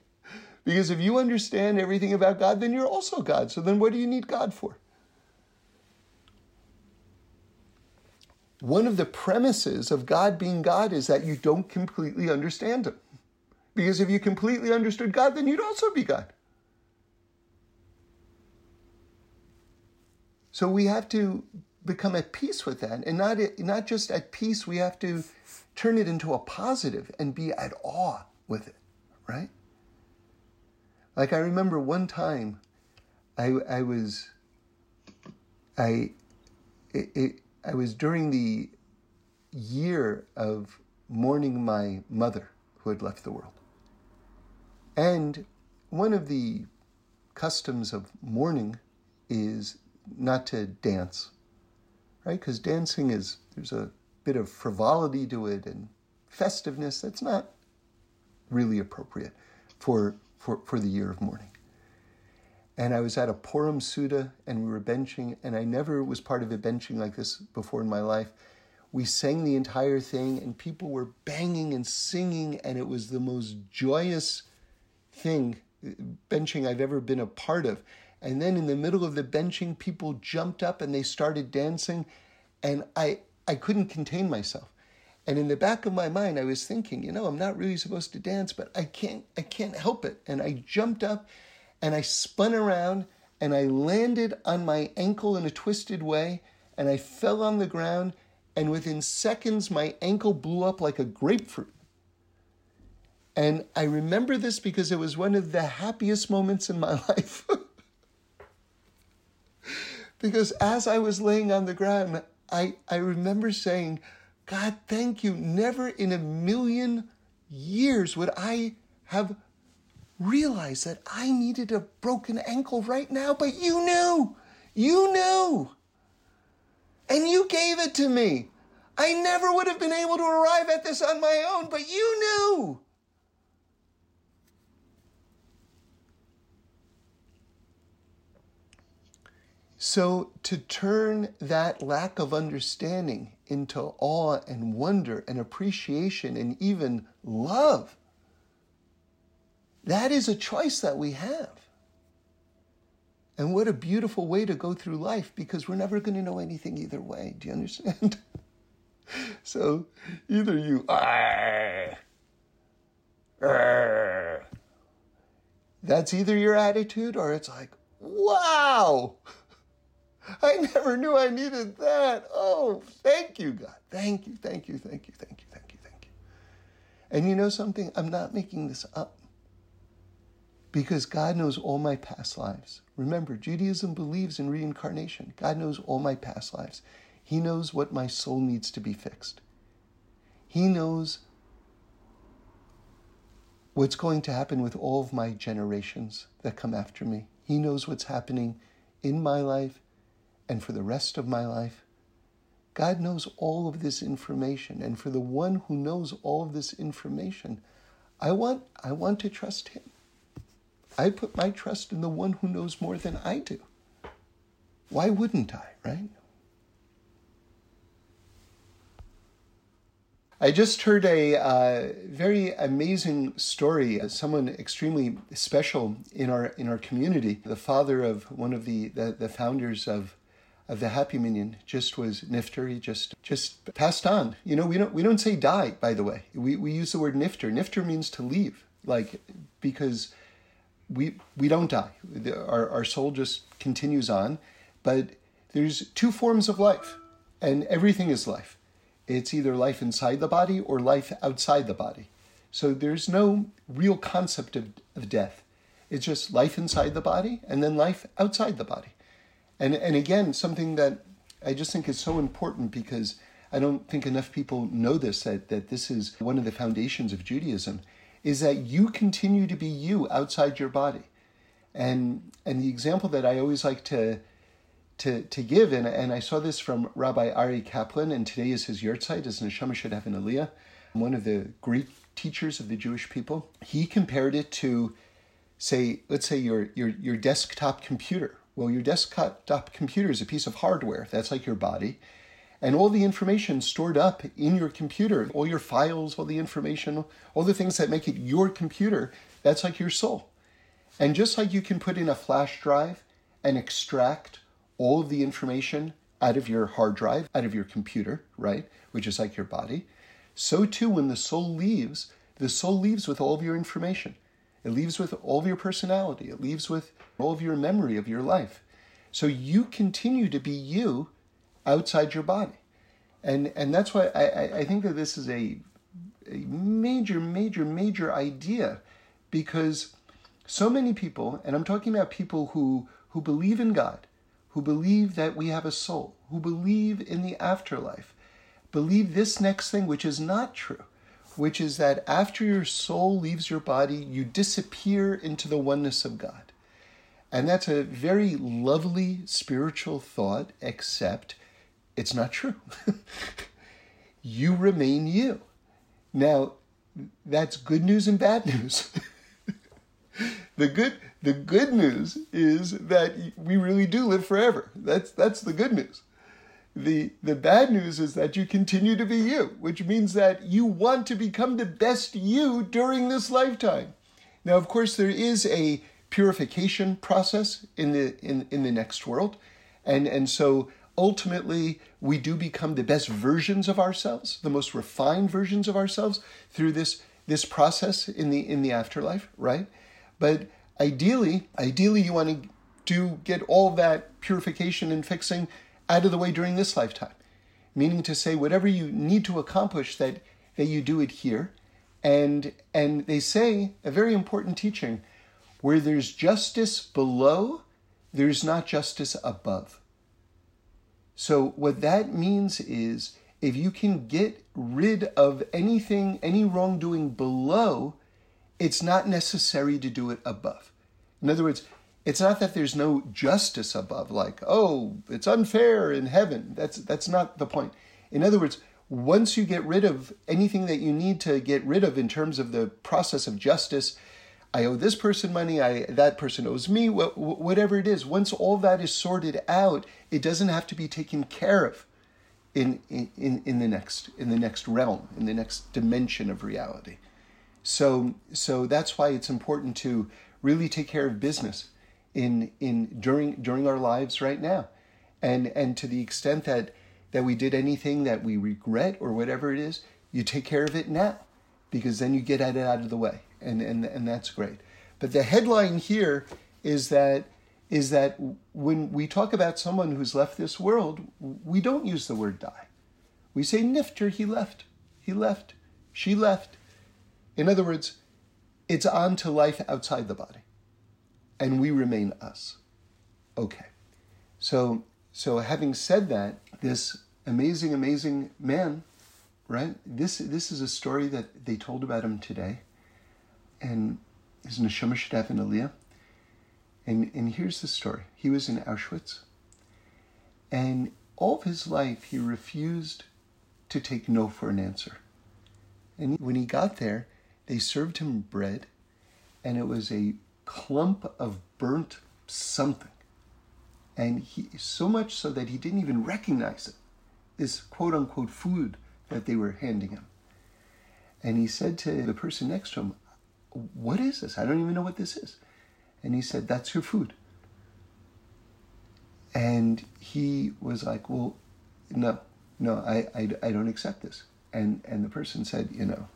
Because if you understand everything about God, then you're also God. So then what do you need God for? one of the premises of God being God is that you don't completely understand Him. Because if you completely understood God, then you'd also be God. So we have to become at peace with that. And not, not just at peace, we have to turn it into a positive and be at awe with it, right? Like I remember one time I, I was, I, it, it, I was during the year of mourning my mother who had left the world. And one of the customs of mourning is not to dance, right? Because dancing is, there's a bit of frivolity to it and festiveness that's not really appropriate for, for, for the year of mourning and I was at a Purim Seudah and we were benching, and I never was part of a benching like this before in my life. We sang the entire thing, and people were banging and singing, and it was the most joyous thing, uh, benching I've ever been a part of. And then in the middle of the benching, people jumped up and they started dancing, and I, I couldn't contain myself. And in the back of my mind, I was thinking, you know, I'm not really supposed to dance, but I can't, I can't help it. And I jumped up and I spun around and I landed on my ankle in a twisted way and I fell on the ground and within seconds my ankle blew up like a grapefruit. And I remember this because it was one of the happiest moments in my life. Because as I was laying on the ground, I, I remember saying, God, thank you. Never in a million years would I have realized that I needed a broken ankle right now, but you knew. You knew. And you gave it to me. I never would have been able to arrive at this on my own, but you knew. So, to turn that lack of understanding into awe and wonder and appreciation and even love that is a choice that we have. And what a beautiful way to go through life because we're never going to know anything either way. Do you understand? so either you, are—that's either your attitude or it's like, wow, I never knew I needed that. Oh, thank you, God. Thank you, thank you, thank you, thank you, thank you, thank you. And you know something? I'm not making this up because God knows all my past lives. Remember, Judaism believes in reincarnation. God knows all my past lives. He knows what my soul needs to be fixed. He knows what's going to happen with all of my generations that come after me. He knows what's happening in my life and for the rest of my life. God knows all of this information. And for the one who knows all of this information, I want, I want to trust him. I put my trust in the one who knows more than I do. Why wouldn't I, right? I just heard a uh, very amazing story. Of someone extremely special in our in our community, the father of one of the, the, the founders of of the Happy Minyan just was niftar. He just just passed on. You know, we don't we don't say die. By the way, we we use the word niftar. Niftar means to leave, like because we we don't die. Our our soul just continues on, but there's two forms of life, and everything is life it's either life inside the body or life outside the body. So there's no real concept of, of death. It's just life inside the body and then life outside the body. And, and again, something that I just think is so important because I don't think enough people know this that, that this is one of the foundations of Judaism is that you continue to be you outside your body. And and the example that I always like to to, to give. And, and I saw this from Rabbi Aryeh Kaplan, and today is his yahrzeit, his neshama should have an aliyah, one of the Greek teachers of the Jewish people. He compared it to, say, let's say your, your, your desktop computer. Well, your desktop computer is a piece of hardware, that's like your body. And all the information stored up in your computer, all your files, all the information, all the things that make it your computer, that's like your soul. And just like you can put in a flash drive and extract all of the information out of your hard drive, out of your computer, right? Which is like your body. So too, when the soul leaves, the soul leaves with all of your information. It leaves with all of your personality. It leaves with all of your memory of your life. So you continue to be you outside your body. And, and that's why I, I think that this is a, a major, major, major idea because so many people, and I'm talking about people who, who believe in God, who believe that we have a soul, who believe in the afterlife, believe this next thing, which is not true, which is that after your soul leaves your body, you disappear into the oneness of God. And that's a very lovely spiritual thought, except it's not true. you remain you. Now, that's good news and bad news. the good the good news is that we really do live forever. That's that's the good news. The the bad news is that you continue to be you, which means that you want to become the best you during this lifetime. Now, of course, there is a purification process in the in, in the next world. And and so ultimately we do become the best versions of ourselves, the most refined versions of ourselves through this this process in the in the afterlife, right? But Ideally, ideally you want to do get all that purification and fixing out of the way during this lifetime. Meaning to say whatever you need to accomplish that that you do it here. And and they say a very important teaching where there's justice below, there's not justice above. So what that means is if you can get rid of anything, any wrongdoing below, it's not necessary to do it above. In other words, it's not that there's no justice above, like, oh, it's unfair in heaven. That's that's not the point. In other words, once you get rid of anything that you need to get rid of in terms of the process of justice, I owe this person money, I that person owes me, whatever it is. Once all that is sorted out, it doesn't have to be taken care of in in, in the next in the next realm, in the next dimension of reality. So, so that's why it's important to really take care of business in in during during our lives right now, and and to the extent that that we did anything that we regret or whatever it is, you take care of it now, because then you get at it out of the way, and and and that's great. But the headline here is that is that when we talk about someone who's left this world, we don't use the word die. We say niftar, he left, he left, she left. In other words, it's on to life outside the body, and we remain us. Okay. So, so having said that, this amazing, amazing man, right? This this is a story that they told about him today, and his neshama should have aliyah. And and here's the story. He was in Auschwitz, and all of his life he refused to take no for an answer. And when he got there, they served him bread, and it was a clump of burnt something. And he, so much so that he didn't even recognize it, this quote unquote food that they were handing him. And he said to the person next to him, What is this? I don't even know what this is. And he said, That's your food. And he was like, Well, no, no, I, I, I don't accept this. And, and the person said, You know,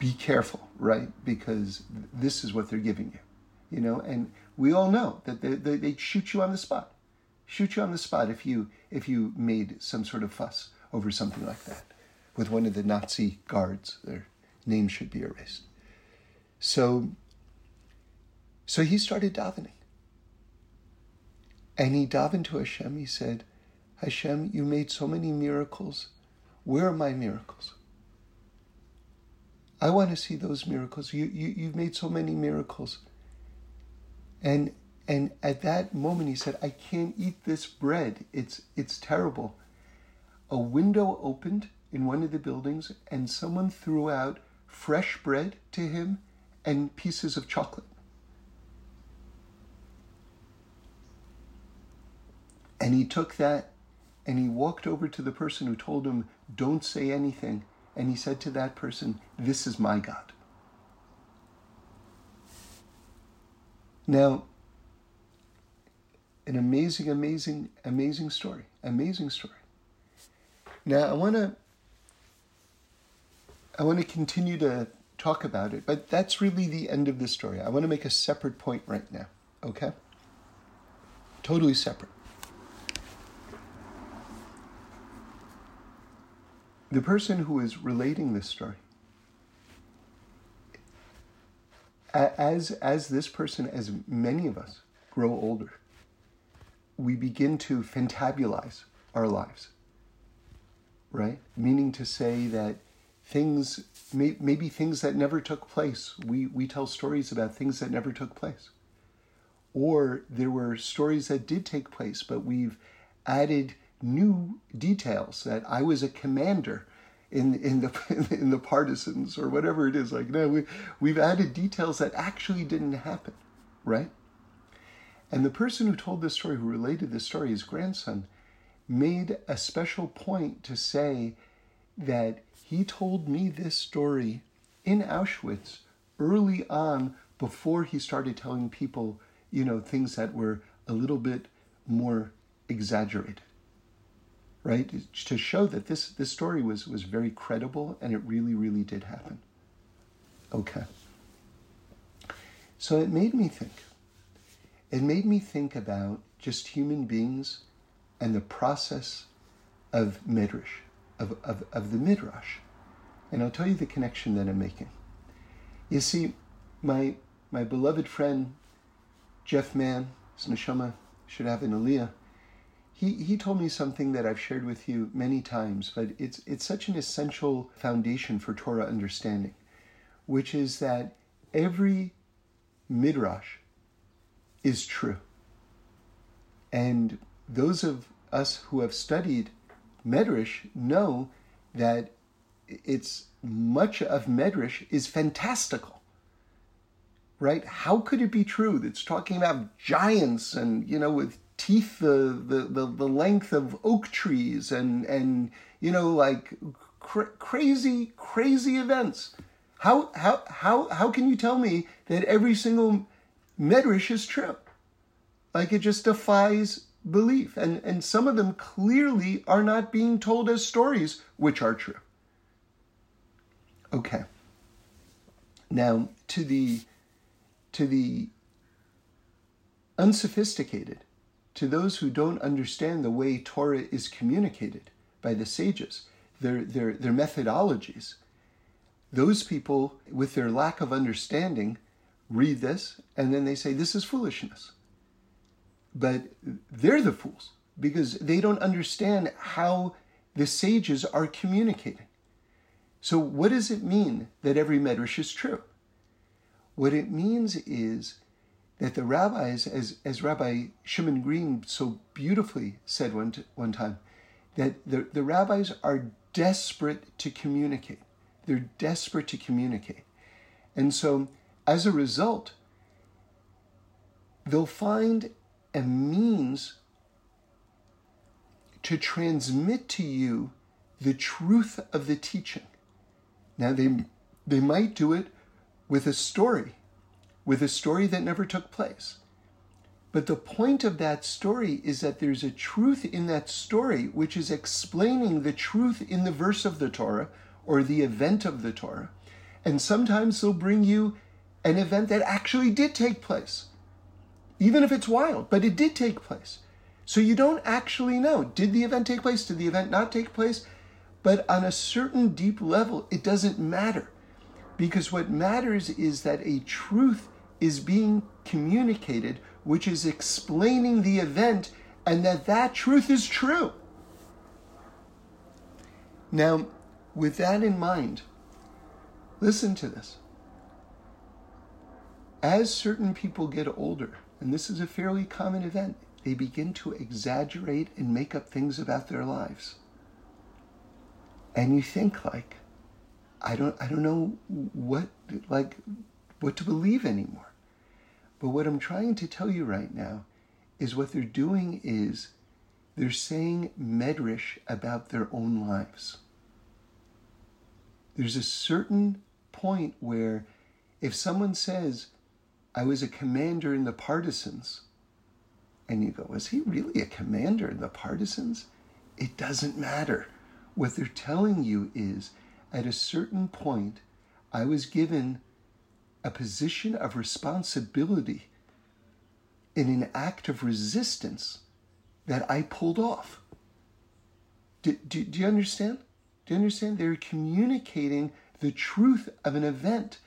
be careful, right? Because this is what they're giving you, you know. And we all know that they, they, they shoot you on the spot, shoot you on the spot if you if you made some sort of fuss over something like that with one of the Nazi guards. Their name should be erased. So, so he started davening. And he davened to Hashem. He said, Hashem, you made so many miracles. Where are my miracles? I want to see those miracles. You, you, you've made so many miracles. And, and at that moment, he said, I can't eat this bread. It's, it's terrible. A window opened in one of the buildings, and someone threw out fresh bread to him and pieces of chocolate. And he took that and he walked over to the person who told him, Don't say anything. And he said to that person, This is my God. Now, an amazing, amazing, amazing story. Amazing story. Now, I want to I want to continue to talk about it, but that's really the end of the story. I want to make a separate point right now, okay? Totally separate. The person who is relating this story, as, as this person, as many of us grow older, we begin to fantabulize our lives, right? Meaning to say that things, may, maybe things that never took place. We, we tell stories about things that never took place. Or there were stories that did take place, but we've added new details that I was a commander in in the in the partisans or whatever it is. Like no, we we've added details that actually didn't happen, right? And the person who told this story, who related this story, his grandson, made a special point to say that he told me this story in Auschwitz early on before he started telling people, you know, things that were a little bit more exaggerated. Right? To show that this, this story was, was very credible and it really, really did happen. Okay. So it made me think. It made me think about just human beings and the process of midrash of, of, of the Midrash. And I'll tell you the connection that I'm making. You see, my, my beloved friend, Jeff Mann, his neshama should have an aliyah, he, he told me something that I've shared with you many times, but it's, it's such an essential foundation for Torah understanding, which is that every midrash is true. And those of us who have studied Medrash know that it's much of Medrash is fantastical. Right? How could it be true that's talking about giants and, you know, with teeth the, the, the, the length of oak trees and, and you know, like cr- crazy, crazy events? How, how, how, how can you tell me that every single Medrash is true? Like it just defies belief. And, and some of them clearly are not being told as stories, which are true. Okay. Now, to the, to the unsophisticated, to those who don't understand the way Torah is communicated by the sages, their, their, their methodologies, those people, with their lack of understanding, read this and then they say, This is foolishness. But they're the fools because they don't understand how the sages are communicating. So, what does it mean that every medrash is true? What it means is that the rabbis, as, as Rabbi Shimon Green so beautifully said one, one time, that the, the rabbis are desperate to communicate. They're desperate to communicate. And so, as a result, they'll find a means to transmit to you the truth of the teaching. Now they they might do it with a story, with a story that never took place. But the point of that story is that there's a truth in that story which is explaining the truth in the verse of the Torah or the event of the Torah. And sometimes they'll bring you an event that actually did take place, even if it's wild, but it did take place. So you don't actually know did the event take place? Did the event not take place? But on a certain deep level, it doesn't matter. Because what matters is that a truth is being communicated which is explaining the event and that that truth is true. Now, with that in mind, listen to this. As certain people get older, and this is a fairly common event, they begin to exaggerate and make up things about their lives. And you think like, I don't I don't know what like what to believe anymore. But what I'm trying to tell you right now is what they're doing is they're saying medrash about their own lives. There's a certain point where if someone says, I was a commander in the partisans, and you go, was he really a commander in the partisans? It doesn't matter. What they're telling you is at a certain point, I was given a position of responsibility in an act of resistance that I pulled off. Do, do, do, you understand? Do you understand? They're communicating the truth of an event,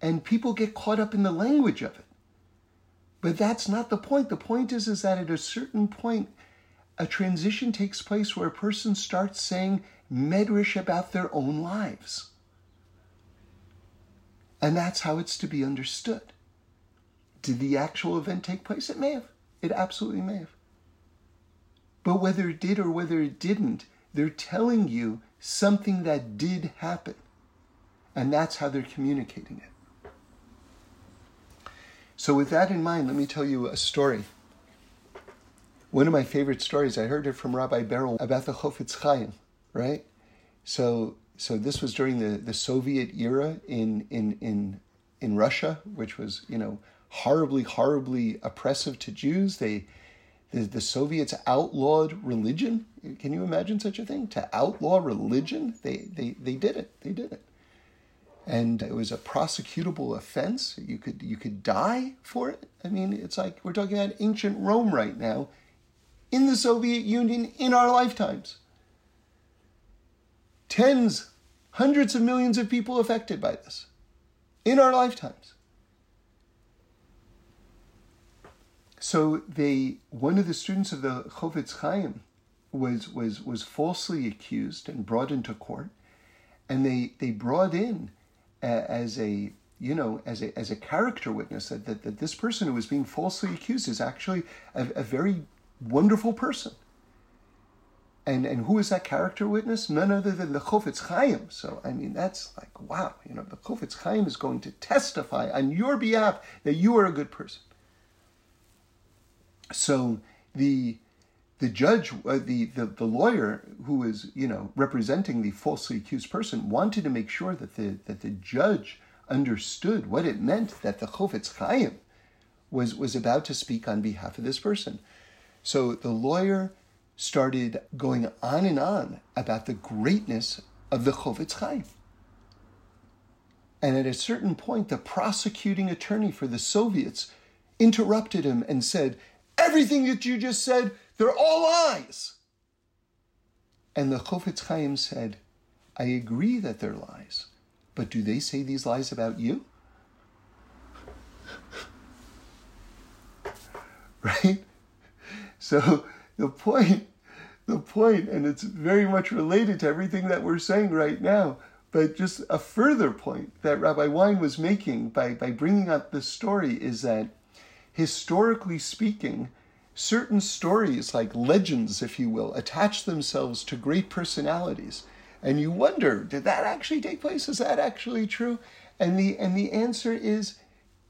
and people get caught up in the language of it. But that's not the point. The point is, is that at a certain point, a transition takes place where a person starts saying medrash about their own lives. And that's how it's to be understood. Did the actual event take place? It may have. It absolutely may have. But whether it did or whether it didn't, they're telling you something that did happen. And that's how they're communicating it. So, with that in mind, let me tell you a story. One of my favorite stories, I heard it from Rabbi Berel about the Chofetz Chaim, right? So, so this was during the, the Soviet era in, in, in, in Russia, which was, you know, horribly, horribly oppressive to Jews. They, the, the Soviets outlawed religion. Can you imagine such a thing? To outlaw religion? They, they, they did it. They did it. And it was a prosecutable offense. You could, you could die for it. I mean, it's like we're talking about ancient Rome right now in the Soviet Union in our lifetimes tens, hundreds of millions of people affected by this in our lifetimes. So they, one of the students of the Chofetz Chaim was, was, was falsely accused and brought into court. And they, they brought in uh, as a, you know, as a, as a character witness that, that, that this person who was being falsely accused is actually a, a very wonderful person. And, and who is that character witness? None other than the Chofetz Chaim. So, I mean, that's like, wow, you know, the Chofetz Chaim is going to testify on your behalf that you are a good person. So the the judge, uh, the, the, the lawyer who is, you know, representing the falsely accused person wanted to make sure that the, that the judge understood what it meant that the Chofetz Chaim was, was about to speak on behalf of this person. So the lawyer started going on and on about the greatness of the Chofetz Chaim. And at a certain point, the prosecuting attorney for the Soviets interrupted him and said, Everything that you just said, they're all lies. And the Chofetz Chaim said, I agree that they're lies, but do they say these lies about you? right? So the point, the point, and it's very much related to everything that we're saying right now, but just a further point that Rabbi Wein was making by, by bringing up this story is that historically speaking, certain stories, like legends, if you will, attach themselves to great personalities. And you wonder, did that actually take place? Is that actually true? And the, and the answer is,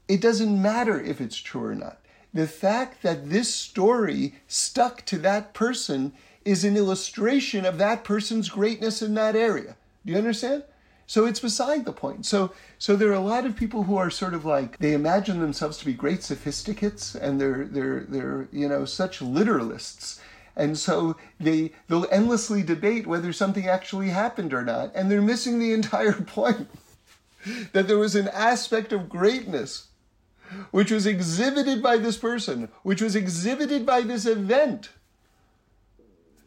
it doesn't matter if it's true or not the fact that this story stuck to that person is an illustration of that person's greatness in that area. Do you understand? So it's beside the point. So so there are a lot of people who are sort of like they imagine themselves to be great sophisticates and they're they're they're you know such literalists. And so they they'll endlessly debate whether something actually happened or not, and they're missing the entire point. that there was an aspect of greatness which was exhibited by this person, which was exhibited by this event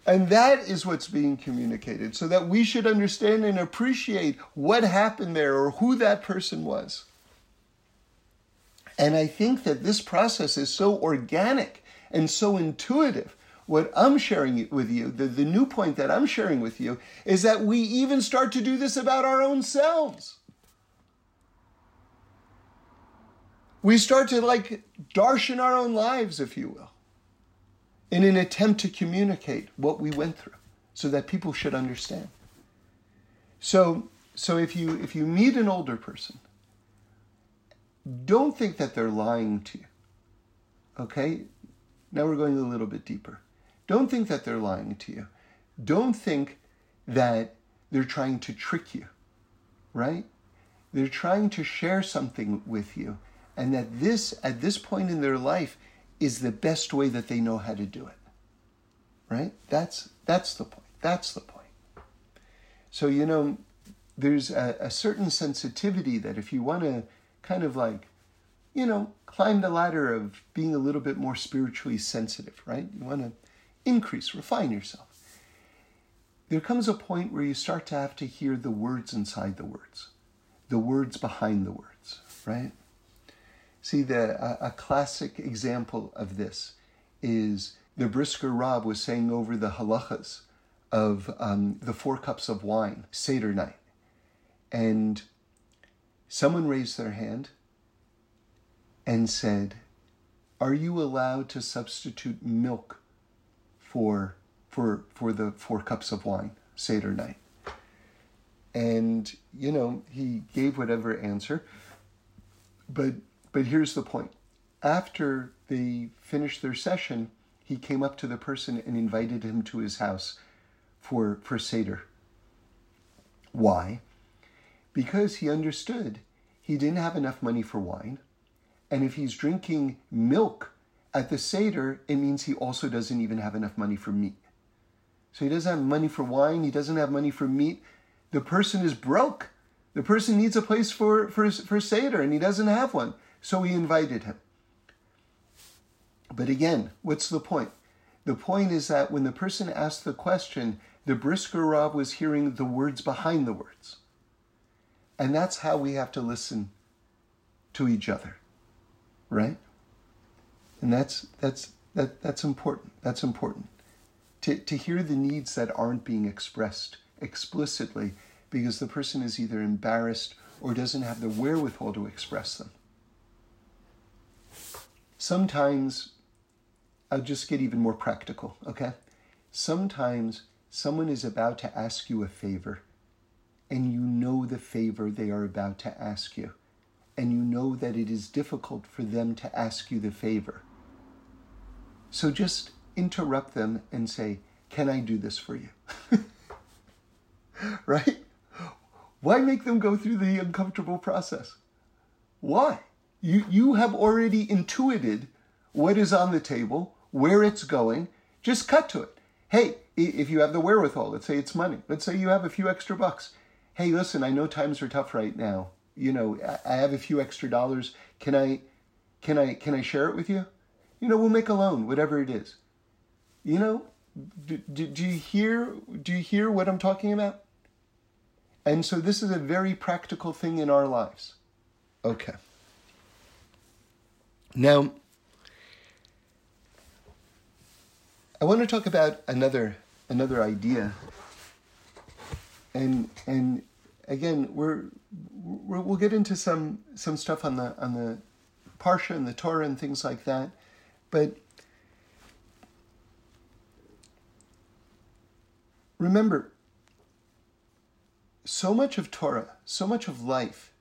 and that is what's being communicated so that we should understand and appreciate what happened there or who that person was. And I think that this process is so organic and so intuitive. What I'm sharing with you, the, the new point that I'm sharing with you, is that we even start to do this about our own selves. We start to like darshan our own lives, if you will in an attempt to communicate what we went through so that people should understand. So, so if you if you meet an older person, don't think that they're lying to you. Okay? Now we're going a little bit deeper. Don't think that they're lying to you. Don't think that they're trying to trick you. Right? They're trying to share something with you and that this at this point in their life is the best way that they know how to do it. Right? That's that's the point. That's the point. So you know, there's a, a certain sensitivity that if you want to kind of like, you know, climb the ladder of being a little bit more spiritually sensitive, right? You want to increase, refine yourself. There comes a point where you start to have to hear the words inside the words, the words behind the words, right? See, the, a, a classic example of this is the Brisker Rav was saying over the halachas of um, the four cups of wine, Seder night. And someone raised their hand and said, Are you allowed to substitute milk for, for, for the four cups of wine, Seder night? And, you know, he gave whatever answer, but but here's the point. After they finished their session, he came up to the person and invited him to his house for, for Seder. Why? Because he understood he didn't have enough money for wine. And if he's drinking milk at the Seder, it means he also doesn't even have enough money for meat. So he doesn't have money for wine, he doesn't have money for meat. The person is broke. The person needs a place for, for, for Seder, and he doesn't have one. So he invited him. But again, what's the point? The point is that when the person asked the question, the Brisker Rav was hearing the words behind the words. And that's how we have to listen to each other. Right? And that's that's that that's important. That's important. To to hear the needs that aren't being expressed explicitly because the person is either embarrassed or doesn't have the wherewithal to express them. Sometimes, I'll just get even more practical, okay? Sometimes someone is about to ask you a favor, and you know the favor they are about to ask you, and you know that it is difficult for them to ask you the favor. So just interrupt them and say, Can I do this for you? right? Why make them go through the uncomfortable process? Why? You, you have already intuited what is on the table, where it's going. Just cut to it. Hey, if you have the wherewithal, let's say it's money. Let's say you have a few extra bucks. Hey, listen, I know times are tough right now. You know, I have a few extra dollars. Can I, can I, can I share it with you? You know, we'll make a loan, whatever it is. You know, do, do, do you hear? Do you hear what I'm talking about? And so this is a very practical thing in our lives. Okay. Now, I want to talk about another another idea, and and again we're, we will get into some some stuff on the on the parsha and the Torah and things like that, but remember, so much of Torah, so much of life,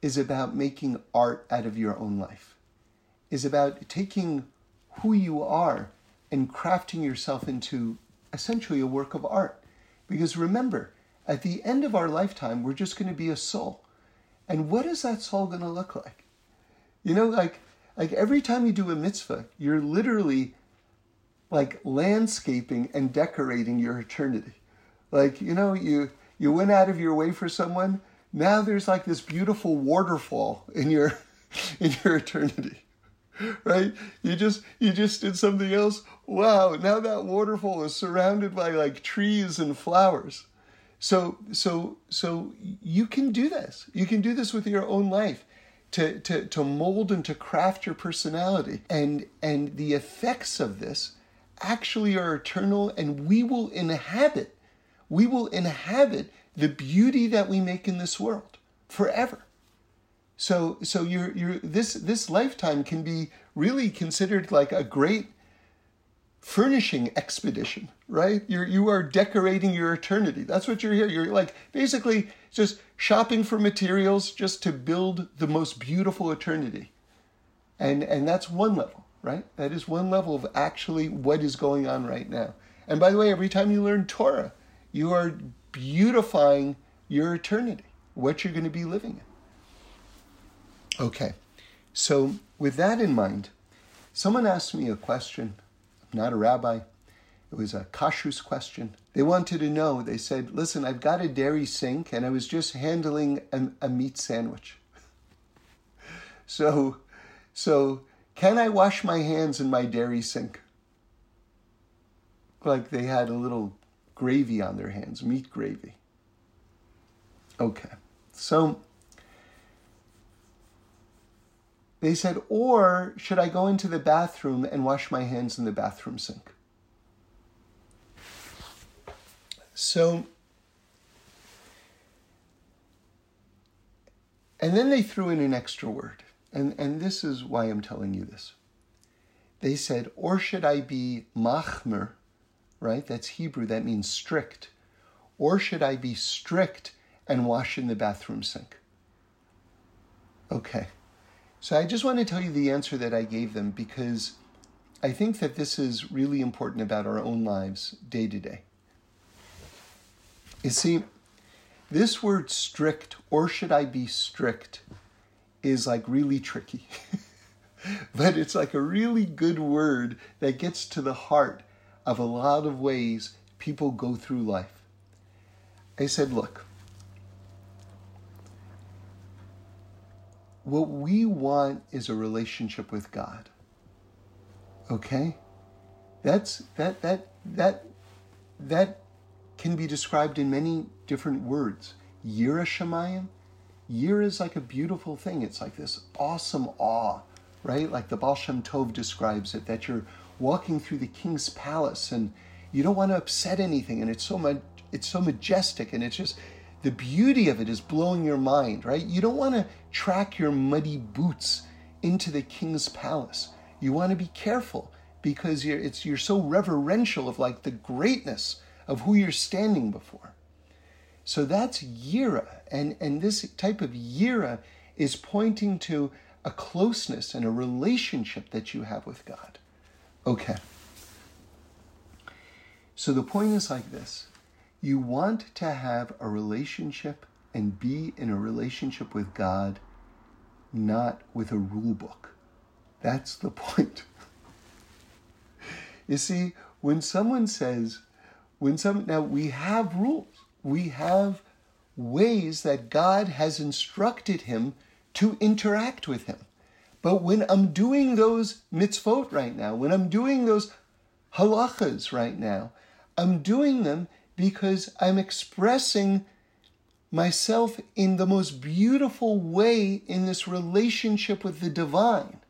is about making art out of your own life is about taking who you are and crafting yourself into essentially a work of art. Because remember, at the end of our lifetime, we're just going to be a soul. And what is that soul going to look like? You know, like like every time you do a mitzvah, you're literally like landscaping and decorating your eternity. Like, you know, you you went out of your way for someone, now there's like this beautiful waterfall in your in your eternity. Right? You just you just did something else. Wow, now that waterfall is surrounded by like trees and flowers. So so so you can do this. You can do this with your own life to, to, to mold and to craft your personality. And, and the effects of this actually are eternal, and we will inhabit, we will inhabit the beauty that we make in this world forever. So, so you're, you're, this, this lifetime can be really considered like a great furnishing expedition, right? You're you are decorating your eternity. That's what you're here. You're like basically just shopping for materials just to build the most beautiful eternity. And and that's one level, right? That is one level of actually what is going on right now. And by the way, every time you learn Torah, you are beautifying your eternity, what you're going to be living in. Okay. So with that in mind, someone asked me a question I'm not a rabbi. It was a kashrus question. They wanted to know, they said, listen, I've got a dairy sink and I was just handling a, a meat sandwich. so, so can I wash my hands in my dairy sink? Like they had a little gravy on their hands, meat gravy. Okay, so They said, or should I go into the bathroom and wash my hands in the bathroom sink? So, and then they threw in an extra word. And, and this is why I'm telling you this. They said, or should I be machmir, right? That's Hebrew, that means strict. Or should I be strict and wash in the bathroom sink? Okay. So I just want to tell you the answer that I gave them because I think that this is really important about our own lives day to day. You see, this word strict, or should I be strict, is like really tricky. but it's like a really good word that gets to the heart of a lot of ways people go through life. I said, look, what we want is a relationship with God. Okay? That's that that that that can be described in many different words. Yira Shemayim. Yira is like a beautiful thing. It's like this awesome awe, right? Like the Baal Shem Tov describes it, that you're walking through the king's palace and you don't want to upset anything, and it's so much it's so majestic and it's just the beauty of it is blowing your mind, right? You don't want to track your muddy boots into the king's palace. You want to be careful because you're, it's, you're so reverential of like the greatness of who you're standing before. So that's yira, and, and this type of yira is pointing to a closeness and a relationship that you have with God. Okay. So the point is like this you want to have a relationship and be in a relationship with God, not with a rule book. That's the point. you see, when someone says, when some, now we have rules, we have ways that God has instructed him to interact with him. But when I'm doing those mitzvot right now, when I'm doing those halachas right now, I'm doing them because I'm expressing myself in the most beautiful way in this relationship with the divine,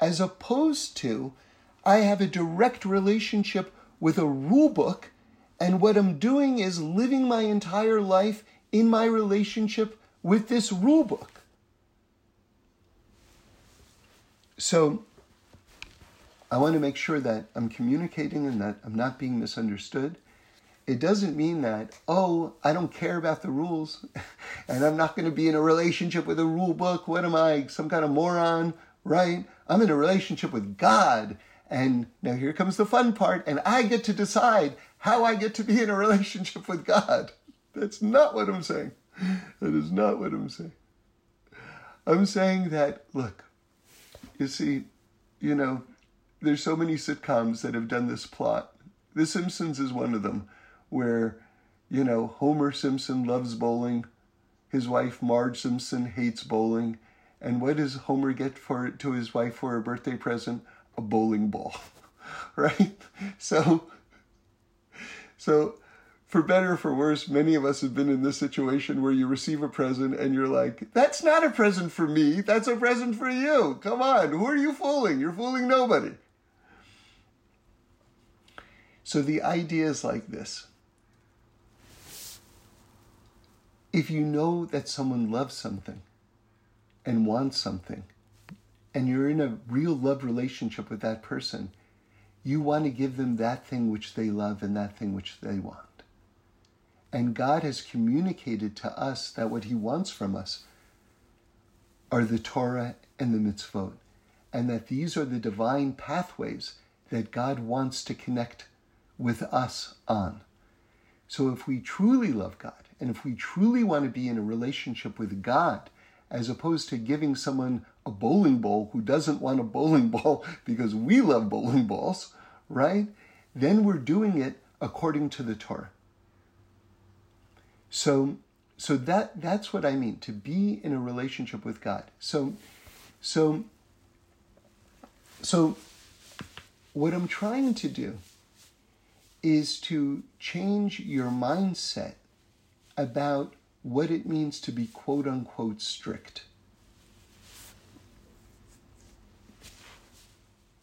as opposed to I have a direct relationship with a rule book, and what I'm doing is living my entire life in my relationship with this rule book. So, I want to make sure that I'm communicating and that I'm not being misunderstood it doesn't mean that, oh, I don't care about the rules and I'm not going to be in a relationship with a rule book. What am I, some kind of moron? Right? I'm in a relationship with God. And now here comes the fun part, and I get to decide how I get to be in a relationship with God. That's not what I'm saying. That is not what I'm saying. I'm saying that, look, you see, you know, there's so many sitcoms that have done this plot. The Simpsons is one of them, where, you know, Homer Simpson loves bowling, his wife Marge Simpson hates bowling, and what does Homer get for to his wife for a birthday present? A bowling ball, right? So, so for better or for worse, many of us have been in this situation where you receive a present and you're like, that's not a present for me, that's a present for you. Come on, who are you fooling? You're fooling nobody. So the idea is like this. If you know that someone loves something and wants something, and you're in a real love relationship with that person, you want to give them that thing which they love and that thing which they want. And God has communicated to us that what He wants from us are the Torah and the mitzvot, and that these are the divine pathways that God wants to connect with us on. So if we truly love God, and if we truly want to be in a relationship with God, as opposed to giving someone a bowling ball who doesn't want a bowling ball because we love bowling balls, right? Then we're doing it according to the Torah. So, so that that's what I mean to be in a relationship with God. So, so, so, what I'm trying to do is to change your mindset about what it means to be quote unquote strict.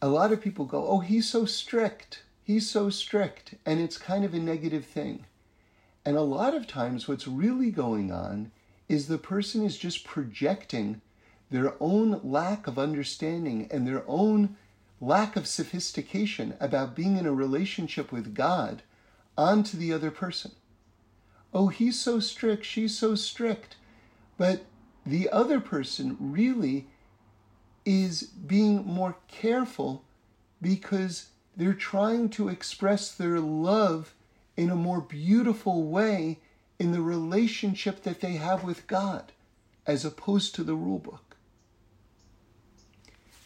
A lot of people go, Oh, he's so strict. He's so strict. And it's kind of a negative thing. And a lot of times, what's really going on is the person is just projecting their own lack of understanding and their own lack of sophistication about being in a relationship with God onto the other person. Oh, he's so strict, she's so strict. But the other person really is being more careful because they're trying to express their love in a more beautiful way in the relationship that they have with God as opposed to the rule book.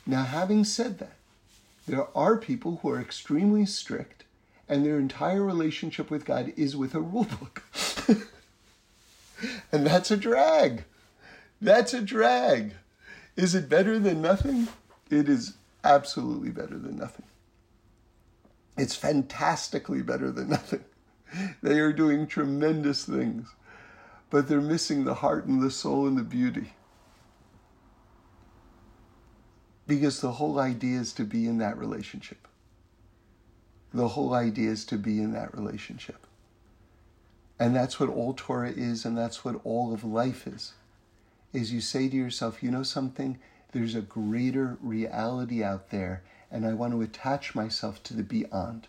Now, having said that, there are people who are extremely strict and their entire relationship with God is with a rule book. and that's a drag. That's a drag. Is it better than nothing? It is absolutely better than nothing. It's fantastically better than nothing. They are doing tremendous things, but they're missing the heart and the soul and the beauty. Because the whole idea is to be in that relationship. The whole idea is to be in that relationship. And that's what all Torah is, and that's what all of life is. Is you say to yourself, you know something? There's a greater reality out there, and I want to attach myself to the beyond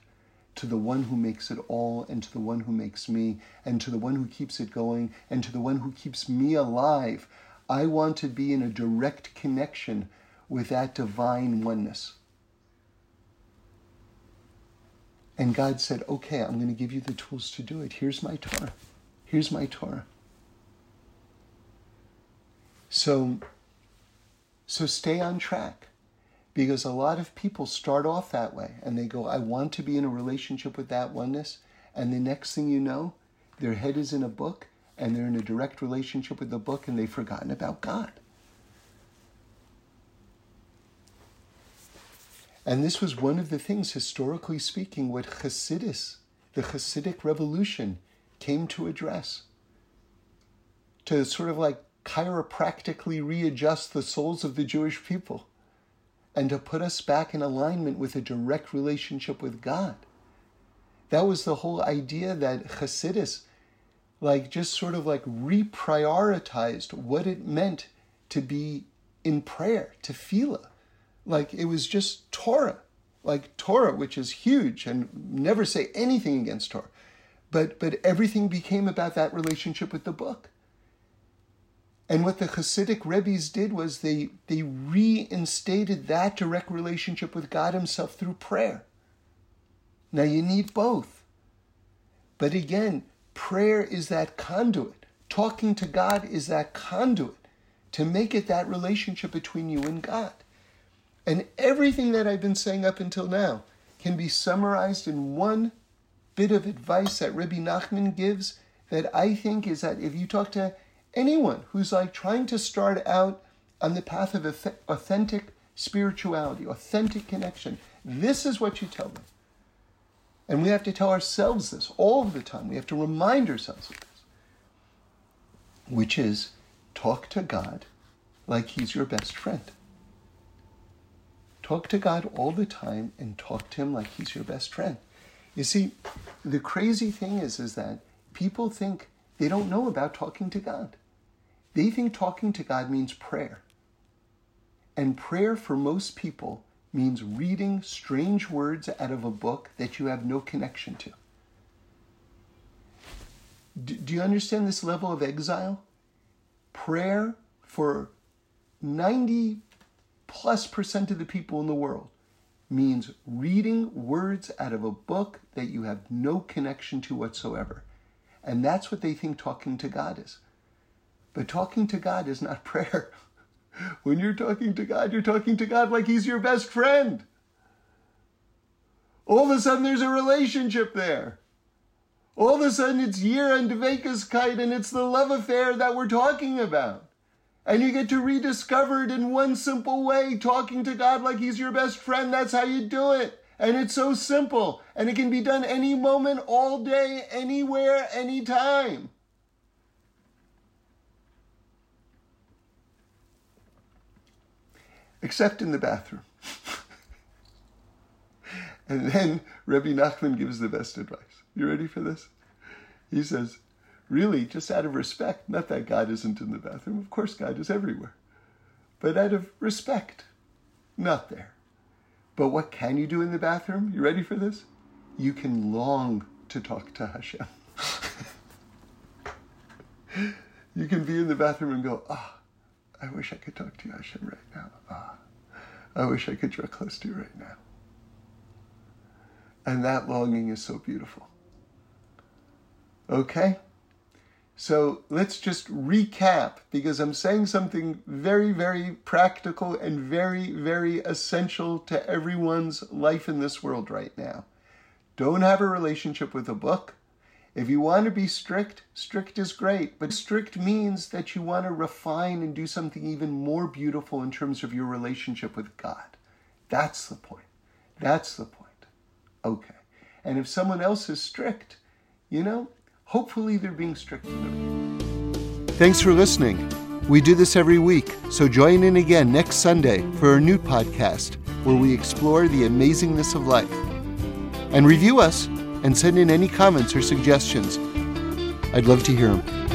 to the one who makes it all, and to the one who makes me, and to the one who keeps it going, and to the one who keeps me alive. I want to be in a direct connection with that divine oneness. And God said, Okay, I'm going to give you the tools to do it. Here's my Torah. Here's my Torah. So, so stay on track because a lot of people start off that way and they go, I want to be in a relationship with that oneness. And the next thing you know, their head is in a book and they're in a direct relationship with the book and they've forgotten about God. And this was one of the things, historically speaking, what Hasidus, the Hasidic revolution, came to address. To sort of like chiropractically readjust the souls of the Jewish people and to put us back in alignment with a direct relationship with God. That was the whole idea that Hasidus, like, just sort of like reprioritized what it meant to be in prayer, to tefillah. Like, it was just Torah, like Torah, which is huge, and never say anything against Torah. But, but everything became about that relationship with the book. And what the Hasidic Rebbe's did was they, they reinstated that direct relationship with God Himself through prayer. Now you need both. But again, prayer is that conduit. Talking to God is that conduit to make it that relationship between you and God. And everything that I've been saying up until now can be summarized in one bit of advice that Rabbi Nachman gives that I think is that if you talk to anyone who's like trying to start out on the path of authentic spirituality, authentic connection, this is what you tell them. And we have to tell ourselves this all the time. We have to remind ourselves of this, which is talk to God like He's your best friend. Talk to God all the time and talk to Him like He's your best friend. You see, the crazy thing is, is that people think they don't know about talking to God. They think talking to God means prayer. And prayer for most people means reading strange words out of a book that you have no connection to. Do, do you understand this level of exile? Prayer for 90 plus percent of the people in the world means reading words out of a book that you have no connection to whatsoever. And that's what they think talking to God is. But talking to God is not prayer. when you're talking to God, you're talking to God like He's your best friend. All of a sudden, there's a relationship there. All of a sudden, it's year and Veka's kite, and it's the love affair that we're talking about. And you get to rediscover it in one simple way, talking to God like He's your best friend. That's how you do it. And it's so simple. And it can be done any moment, all day, anywhere, anytime. Except in the bathroom. and then Rabbi Nachman gives the best advice. You ready for this? He says, really, just out of respect, not that God isn't in the bathroom, of course, God is everywhere, but out of respect, not there. But what can you do in the bathroom? You ready for this? You can long to talk to Hashem. you can be in the bathroom and go, ah, oh, I wish I could talk to you, Hashem, right now. Ah, I wish I could draw close to you right now. And that longing is so beautiful. Okay? So let's just recap because I'm saying something very, very practical and very, very essential to everyone's life in this world right now. Don't have a relationship with a book. If you want to be strict, strict is great, but strict means that you want to refine and do something even more beautiful in terms of your relationship with God. That's the point. That's the point. Okay. And if someone else is strict, you know, Hopefully, they're being strict Thanks for listening. We do this every week, so join in again next Sunday for a new podcast where we explore the amazingness of life. And review us and send in any comments or suggestions. I'd love to hear them.